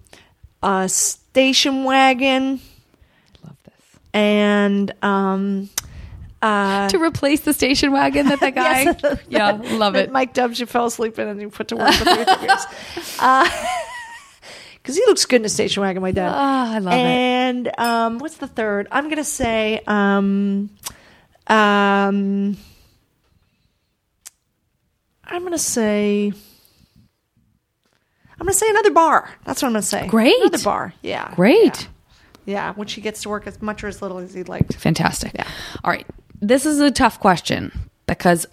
a station wagon, I Love this. and um, uh, to replace the station wagon that that guy. Yes. yeah, love it. Mike Dubs you fell asleep in and you put to work for three years. Because he looks good in a station wagon, my dad. Ah, I love it. and um, what's the third? I'm going to say. Um, um, I'm going to say. I'm going to say another bar. That's what I'm going to say. Great. Another bar. Yeah. Great. Yeah. Yeah, when she gets to work as much or as little as he'd like. Fantastic. Yeah. All right. This is a tough question because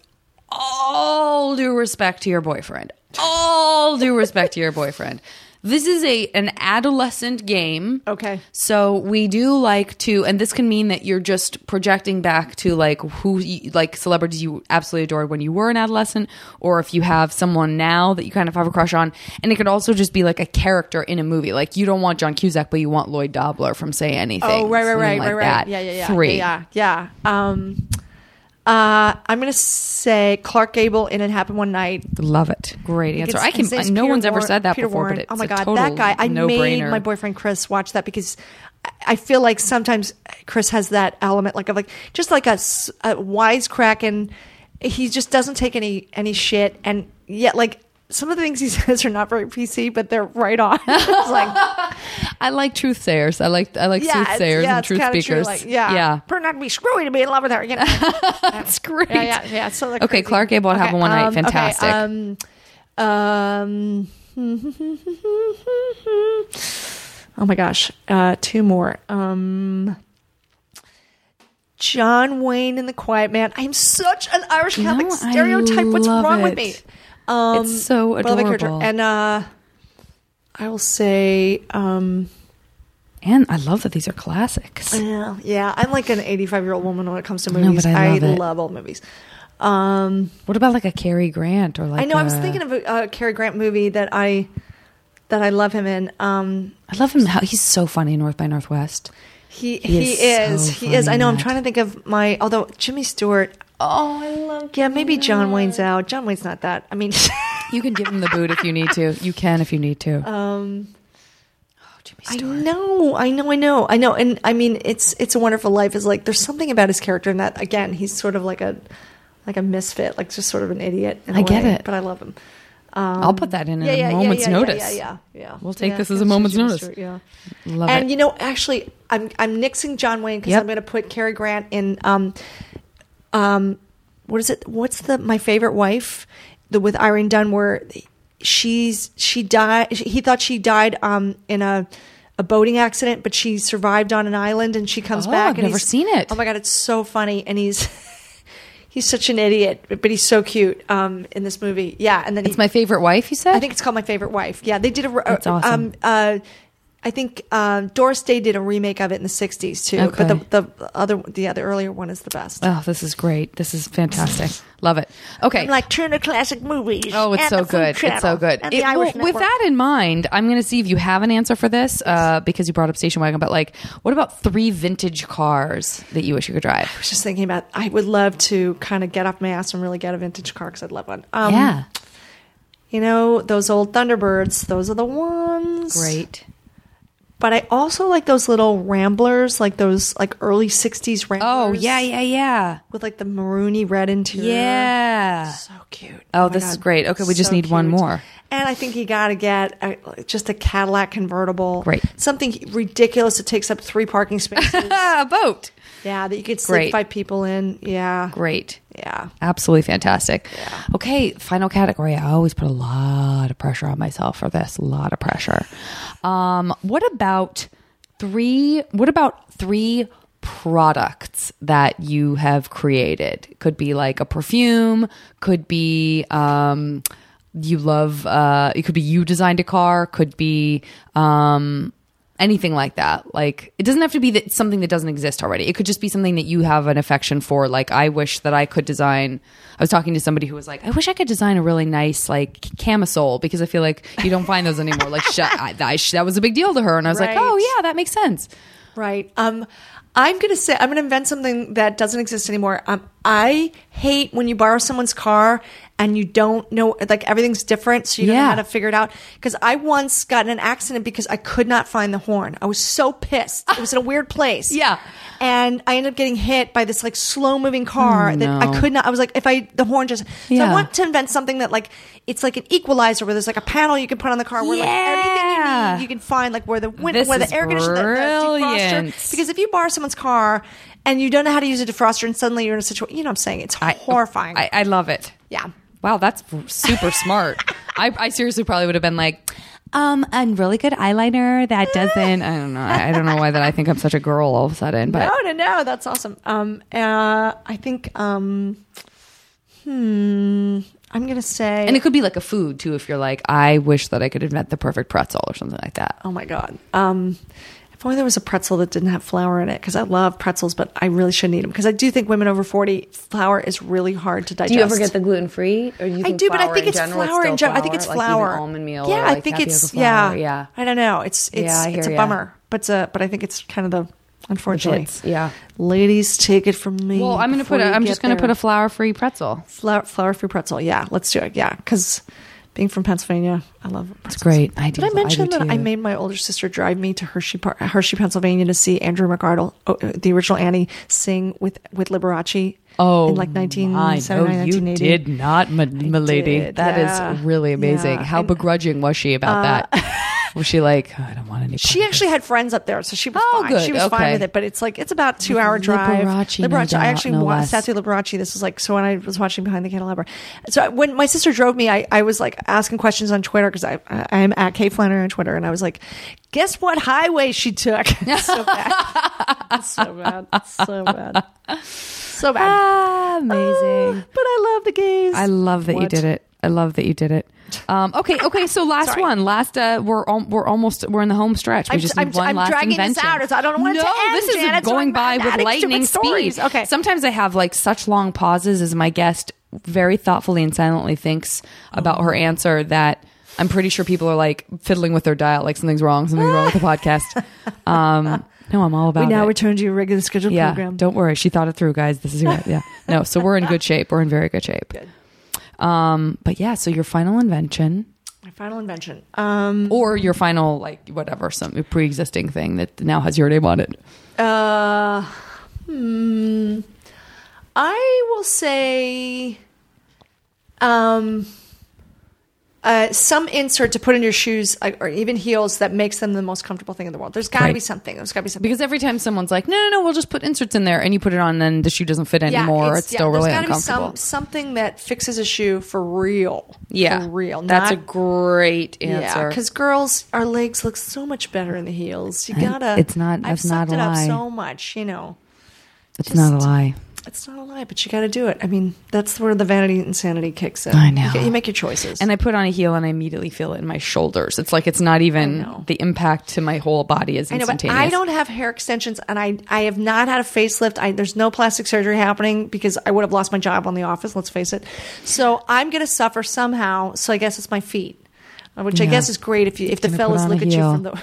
all due respect to your boyfriend, all due respect to your boyfriend, this is a an adolescent game. Okay. So we do like to, and this can mean that you're just projecting back to like who, you, like celebrities you absolutely adored when you were an adolescent, or if you have someone now that you kind of have a crush on. And it could also just be like a character in a movie. Like you don't want John Cusack, but you want Lloyd Dobler from Say Anything. Oh, right, right, right, like right, right. that. Yeah, yeah, yeah. Three. Yeah, yeah. Um, uh, I'm gonna say Clark Gable in It Happened One Night. Love it. Great answer. It's- I can. his name's No Peter one's ever said that Peter before, Warren. but it's oh my a god, total that guy! I made no-brainer. my boyfriend Chris watch that because I- I feel like sometimes Chris has that element, like of like just like a wisecracking. He just doesn't take any any shit, and yet like some of the things he says are not very PC, but they're right on. it's like I like truth sayers. I like I like yeah, soothsayers yeah, and truth kinda true, speakers. like, yeah, yeah. Better not to be screwy to be in love with her. You know? That's great. Yeah, yeah, yeah. So like Okay, crazy. Clark Gable would have a one night. um, okay, Fantastic. um, um, oh my gosh, uh, two more. Um, John Wayne in The Quiet Man. I'm such an Irish Catholic I stereotype. What's wrong with me? Um, It's so but I like her character. adorable. And uh, I will say, um, and I love that these are classics. yeah, yeah. I'm like an 85 year old woman when it comes to No, movies. but I love it. love old movies. Um, What about like a Cary Grant or like I know. I was thinking of a, a Cary Grant movie that I that I love him in. Um, I love him. How he's so funny. in North by Northwest. he He he, is is so he is. I know. I'm trying to think of my. Although Jimmy Stewart. Oh, I love. Yeah, maybe John Wayne's out. John Wayne's not that. I mean, You can give him the boot if you need to. You can if you need to. um, oh, Jimmy I know, I know, I know, I know. And I mean, it's it's a wonderful life. Is like there's something about his character, and that again, he's sort of like a like a misfit, like just sort of an idiot. In a I get way, it. but I love him. Um, I'll put that in yeah, at a yeah, yeah, moment's yeah, yeah, notice. Yeah, yeah, yeah. We'll take Yeah, this as a moment's Jimmy notice. Stewart, yeah. Love and it. you know, actually, I'm I'm nixing John Wayne because Yep. I'm going to put Cary Grant in. Um, um, what is it? What's the my favorite wife? The with Irene Dunne, where she's she died. He thought she died um in a a boating accident, but she survived on an island, and she comes Oh, back. I've and never seen it. Oh my god, it's so funny, and he's. He's such an idiot, but he's so cute um, in this movie. Yeah, and then It's he, my favorite wife. You said. I think it's called My Favorite Wife. Yeah, they did a. That's awesome. Um, uh, I think um, Doris Day did a remake of it in the '60s too. Okay. But the, the other, the other earlier one is the best. Oh, this is great. This is fantastic. Love it. Okay. I'm like Turner Classic Movies. Oh, it's so good. Channel, It's so good. It- well, with that in mind, I'm going to see if you have an answer for this uh, because you brought up station wagon. But like, what about three vintage cars that you wish you could drive? I was just thinking about. I would love to kind of get off my ass and really get a vintage car because I'd love one. Um, yeah, You know those old Thunderbirds. Those are the ones. great. But I also like those little Ramblers, like those like early '60s Ramblers. Oh yeah, yeah, yeah, With like the maroony red interior. yeah. So cute. Oh, oh my this is great. Okay, we just So need one more. And I think you got to get a, just a Cadillac convertible. Great. Something ridiculous that takes up three parking spaces. a boat. yeah, that you could sleep Great. five people in. Yeah. Great. Yeah. Absolutely fantastic. Okay, final category. I always put a lot of pressure on myself for this. A lot of pressure. Um, what about three? What about three products that you have created. Could be like a perfume, could be um you love uh it could be you designed a car, could be um anything like that. Like it doesn't have to be that something that doesn't exist already. It could just be something that you have an affection for. Like I wish that I could design. I was talking to somebody who was like, I wish I could design a really nice like camisole because I feel like you don't find those anymore. like sh- I, I, that was a big deal to her, and I was Right. like, oh yeah, that makes sense. Right. Um, I'm gonna say I'm gonna invent something that doesn't exist anymore. Um, I hate when you borrow someone's car and you don't know, like everything's different, so you don't know how to figure it out. Because I once got in an accident because I could not find the horn. I was so pissed. It was in a weird place. Yeah. And I ended up getting hit by this like slow moving car Oh, that no. I could not. I was like, if I the horn just. So I want to invent something that like it's like an equalizer where there's like a panel you can put on the car where like everything you Yeah. need you can find like where the win- This where the air conditioner, the, the defroster. Because if you borrow someone's car and you don't know how to use a defroster and suddenly you're in a situation, you know what I'm saying? It's horrifying. I, I love it. yeah. Wow, that's super smart. I, I seriously probably would have been like, um, a really good eyeliner that doesn't. I don't know. I, I don't know why that I think I'm such a girl all of a sudden, but No, no, no. That's awesome. Um, uh, I think, um, hmm, I'm going to say, and it could be like a food too. If you're like, I wish that I could invent the perfect pretzel or something like that. oh my God. Um, if only there was a pretzel that didn't have flour in it, because I love pretzels, but I really shouldn't eat them. Because I do think women over 40, flour is really hard to digest. Do you ever get the gluten free? Or you I do, but I think it's flour in general. I think it's flour. almond meal. Yeah, or, I think it's flour. yeah, yeah. I don't know. It's it's Yeah, I it's a hear ya. bummer, but it's a, but I think it's kind of the unfortunately. It's- yeah. ladies, take it from me. Well, I'm gonna put. A, you I'm just gonna there. put a flour free pretzel. flour flour free pretzel. Yeah, let's do it. Yeah, because being from Pennsylvania, I love pretzels. It's great. I do. Did I mention do that I made my older sister drive me to Hershey, Hershey, Pennsylvania, to see Andrea McArdle, oh, uh, the original Annie, sing with with Liberace? Oh, in like my, 1979, no, you did not, my, my lady. did, That is yeah. really amazing. Yeah. How And- begrudging was she about that? Was she like, "Oh, I don't want any? She actually had friends up there, so she was Oh, fine. good. She was Okay. fine with it, but it's like it's about a two hour drive. Liberace, no I actually no wa- less. sat through Liberace. This was like so when I was watching Behind the Candelabra. So when my sister drove me, I, I was like asking questions on Twitter because I I am at Kate Flannery on Twitter, and I was like, guess what highway she took? So bad, so bad, so bad, so bad. Ah, amazing. but I love the gays. I love that you did it. I love that you did it. Um, okay, okay. So last one, last uh, we're al- we're almost we're in the home stretch. We I'm- just need I'm- one I'm last dragging this out. It's- I don't want no, to end, this is Janet, so going by with lightning speed. Okay. Sometimes I have like such long pauses as my guest very thoughtfully and silently thinks about her answer that I'm pretty sure people are like fiddling with their dial, like something's wrong, something's wrong with the podcast. Um, no, I'm all about we now it. return to your regular scheduled yeah, program. don't worry. She thought it through, guys. This is. Yeah. No, so we're in good shape. We're in very good shape. Good. Um, but yeah, so your final invention My final invention. Um, or your final like whatever some pre-existing thing that now has your name on it. Uh, hmm. I will say, um, uh, some insert to put in your shoes like, or even heels that makes them the most comfortable thing in the world. There's got to Right. be something. There's got to be something. Because every time someone's like, no, no, no, we'll just put inserts in there, and you put it on, then the shoe doesn't fit anymore. It's, still really there's gotta uncomfortable. Be some, something that fixes a shoe for real. yeah, for real. That's a not- great Yeah, answer. because girls, our legs look so much better in the heels. You gotta. it's not- I've that's not a it up lie. so much. You know, it's not a lie. It's not a lie, but you got to do it. I mean, that's where the vanity insanity kicks in. I know. You, you make your choices. And I put on a heel, and I immediately feel it in my shoulders. It's like it's not even the impact to my whole body is I know, but. I don't have hair extensions, and I I have not had a facelift. I, there's no plastic surgery happening because I would have lost my job on The Office. Let's face it. So I'm going to suffer somehow. So I guess it's my feet, which I guess is great if you if the fellas look at you from the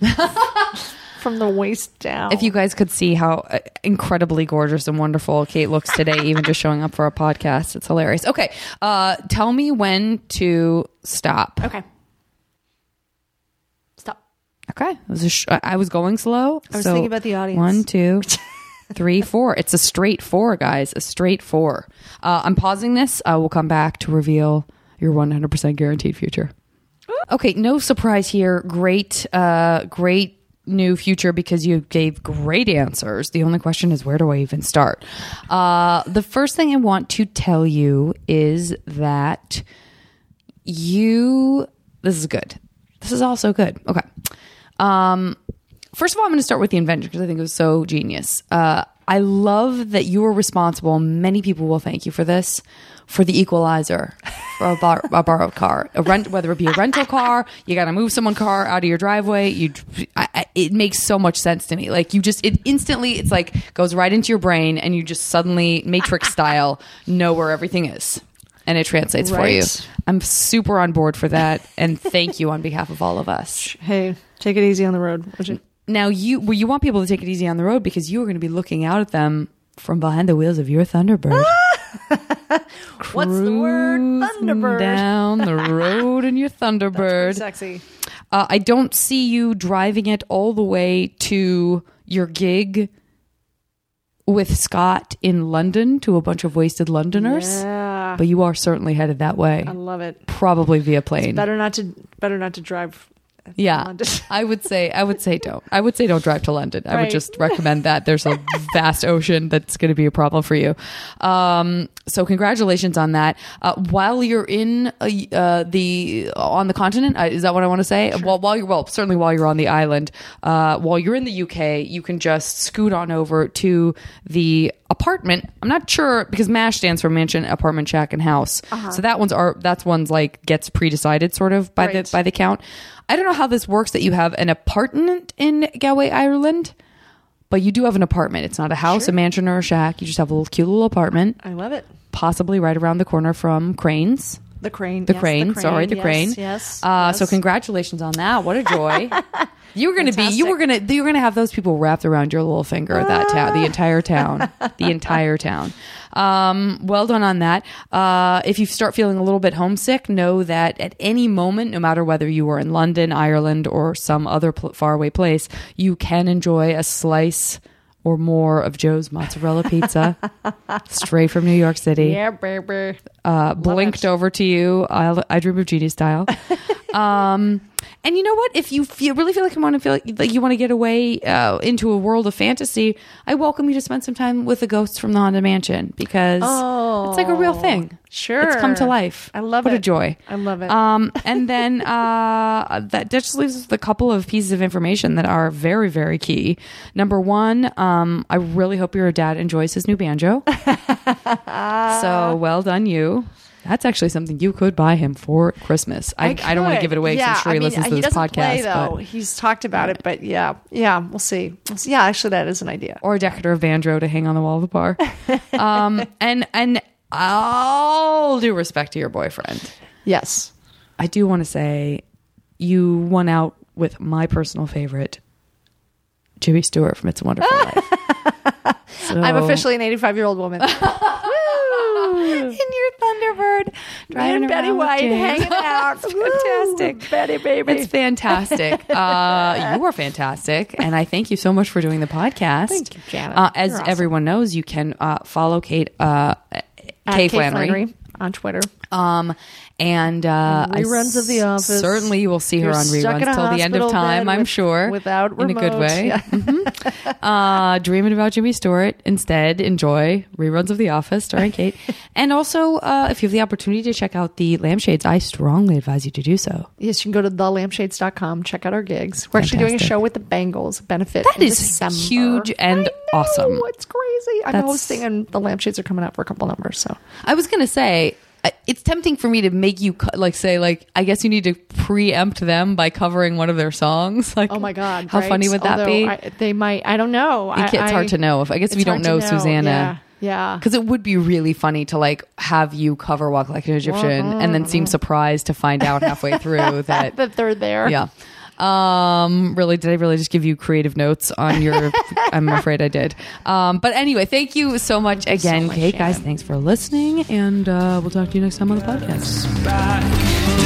from the waist down. If you guys could see how uh, incredibly gorgeous and wonderful Kate looks today, even just showing up for a podcast, it's hilarious. Okay, uh, tell me when to stop. okay, stop. Okay, it was sh- I I was going slow. I was so thinking about the audience. One, two, three, four. It's a straight four, guys. A straight four. Uh, I'm pausing this. Uh, we'll come back to reveal your 100% guaranteed future. Okay, no surprise here. Great, uh, great new future because you gave great answers. The only question is where do I even start? Uh, the first thing I want to tell you is that you. This is good. This is also good. Okay. Um, first of all, I'm going to start with the invention because I think it was so genius. Uh, I love that you were responsible. Many people will thank you for this. For the equalizer, for a, bar, a borrowed car, a rent, whether it be a rental car, you got to move someone's car out of your driveway. You, I, I, it makes so much sense to me. Like you just, it instantly, it's like goes right into your brain, and you just suddenly Matrix style know where everything is, and it translates for you. I'm super on board for that, and thank you on behalf of all of us. Hey, take it easy on the road. you? Now you well, you want people to take it easy on the road because you are going to be looking out at them from behind the wheels of your Thunderbird. What's the word? Thunderbird. down the road in your Thunderbird. Sexy. Uh, I don't see you driving it all the way to your gig with Scott in London to a bunch of wasted Londoners, Yeah, but you are certainly headed that way, I love it. probably via plane. Better not to. Better not to drive. Yeah, I would say I would say don't. I would say don't drive to London. I would just recommend that. There's a vast ocean that's going to be a problem for you. Um, so congratulations on that. Uh, while you're in uh, uh, the on the continent, uh, is that what I want to say? Well, while you're well, certainly while you're on the island, uh, while you're in the UK, you can just scoot on over to the apartment. I'm not sure because MASH stands for mansion, apartment, shack, and house. So that one's are that's one's like gets pre-decided sort of by Uh-huh. Right. the by the count. I don't know how this works that you have an apartment in Galway, Ireland, but you do have an apartment. It's not a house, a mansion, or a shack. You just have a little cute little apartment, I love it. possibly right around the corner from Cranes. The crane. The yes, crane, sorry, the yes, crane. Yes. Uh, yes. So congratulations on that. What a joy. You were going to be, you were going to, you were going to have those people wrapped around your little finger. That town, the entire town, the entire town. Um, well done on that. Uh, if you start feeling a little bit homesick, know that at any moment, no matter whether you are in London, Ireland, or some other pl- faraway place, you can enjoy a slice or more of Joe's mozzarella pizza straight from New York City Yeah, baby. uh, blinked over to you. I, I dream of Jeannie style. um, and you know what? If you feel, really feel like you want to feel like, like you want to get away uh, into a world of fantasy, I welcome you to spend some time with the ghosts from the Haunted Mansion because it's like a real thing. Sure. it's come to life. I love what it. What a joy. I love it. Um, and then uh, that just leaves us with a couple of pieces of information that are very, very key. Number one, um, I really hope your dad enjoys his new banjo. so well done, you. That's actually something you could buy him for Christmas. I, I, don't want to give it away because Yeah, I'm sure he I mean, listens to he this podcast. Play, though. but, He's talked about it, but yeah, yeah, we'll see. We'll see. Yeah, actually, that is an idea. or a decorative banjo to hang on the wall of the bar. um, and and all due respect to your boyfriend, Yes. I do want to say you won out with my personal favorite, Jimmy Stewart from It's a Wonderful Life. So- I'm officially an 85 year old woman. in your Thunderbird, driving and Betty White hanging out. fantastic. Betty, baby. It's fantastic. Uh, you are fantastic, and I thank you so much for doing the podcast. Thank you, Janet. Uh, as awesome. everyone knows, you can uh, follow Kate uh, Kate Flannery. on Twitter. Um, and uh, I reruns of The Office. Certainly, you will see her You're on reruns till the end of time. I'm with- sure, without in a good way. Yeah. Mhm. uh, dreaming about Jimmy Stewart. Instead, enjoy reruns of The Office starring Kate. and also, uh, if you have the opportunity to check out the Lampshades, I strongly advise you to do so. Yes, you can go to thelampshades.com, check out our gigs. We're actually doing a show with the Bengals benefit. That is December. huge and I know, awesome. It's crazy. I'm That's- hosting, and the lampshades are coming out for a couple numbers. So I was gonna say it's tempting for me to make you co- like say like I guess you need to preempt them by covering one of their songs. Like, Oh my God! how right? funny would that Although be? I, they might. I don't know. You can't- it's hard to know. If I guess if you don't hard know, Susanna, Yeah. yeah. because it would be really funny to like have you cover "Walk Like an Egyptian" and then seem surprised to find out halfway through that. That they're there. Yeah. Um, really, did I really just give you creative notes on your? I'm afraid I did. Um, but anyway, thank you so much again, much, Kate. Guys, thanks for listening, and uh, we'll talk to you next time on the podcast. back. Back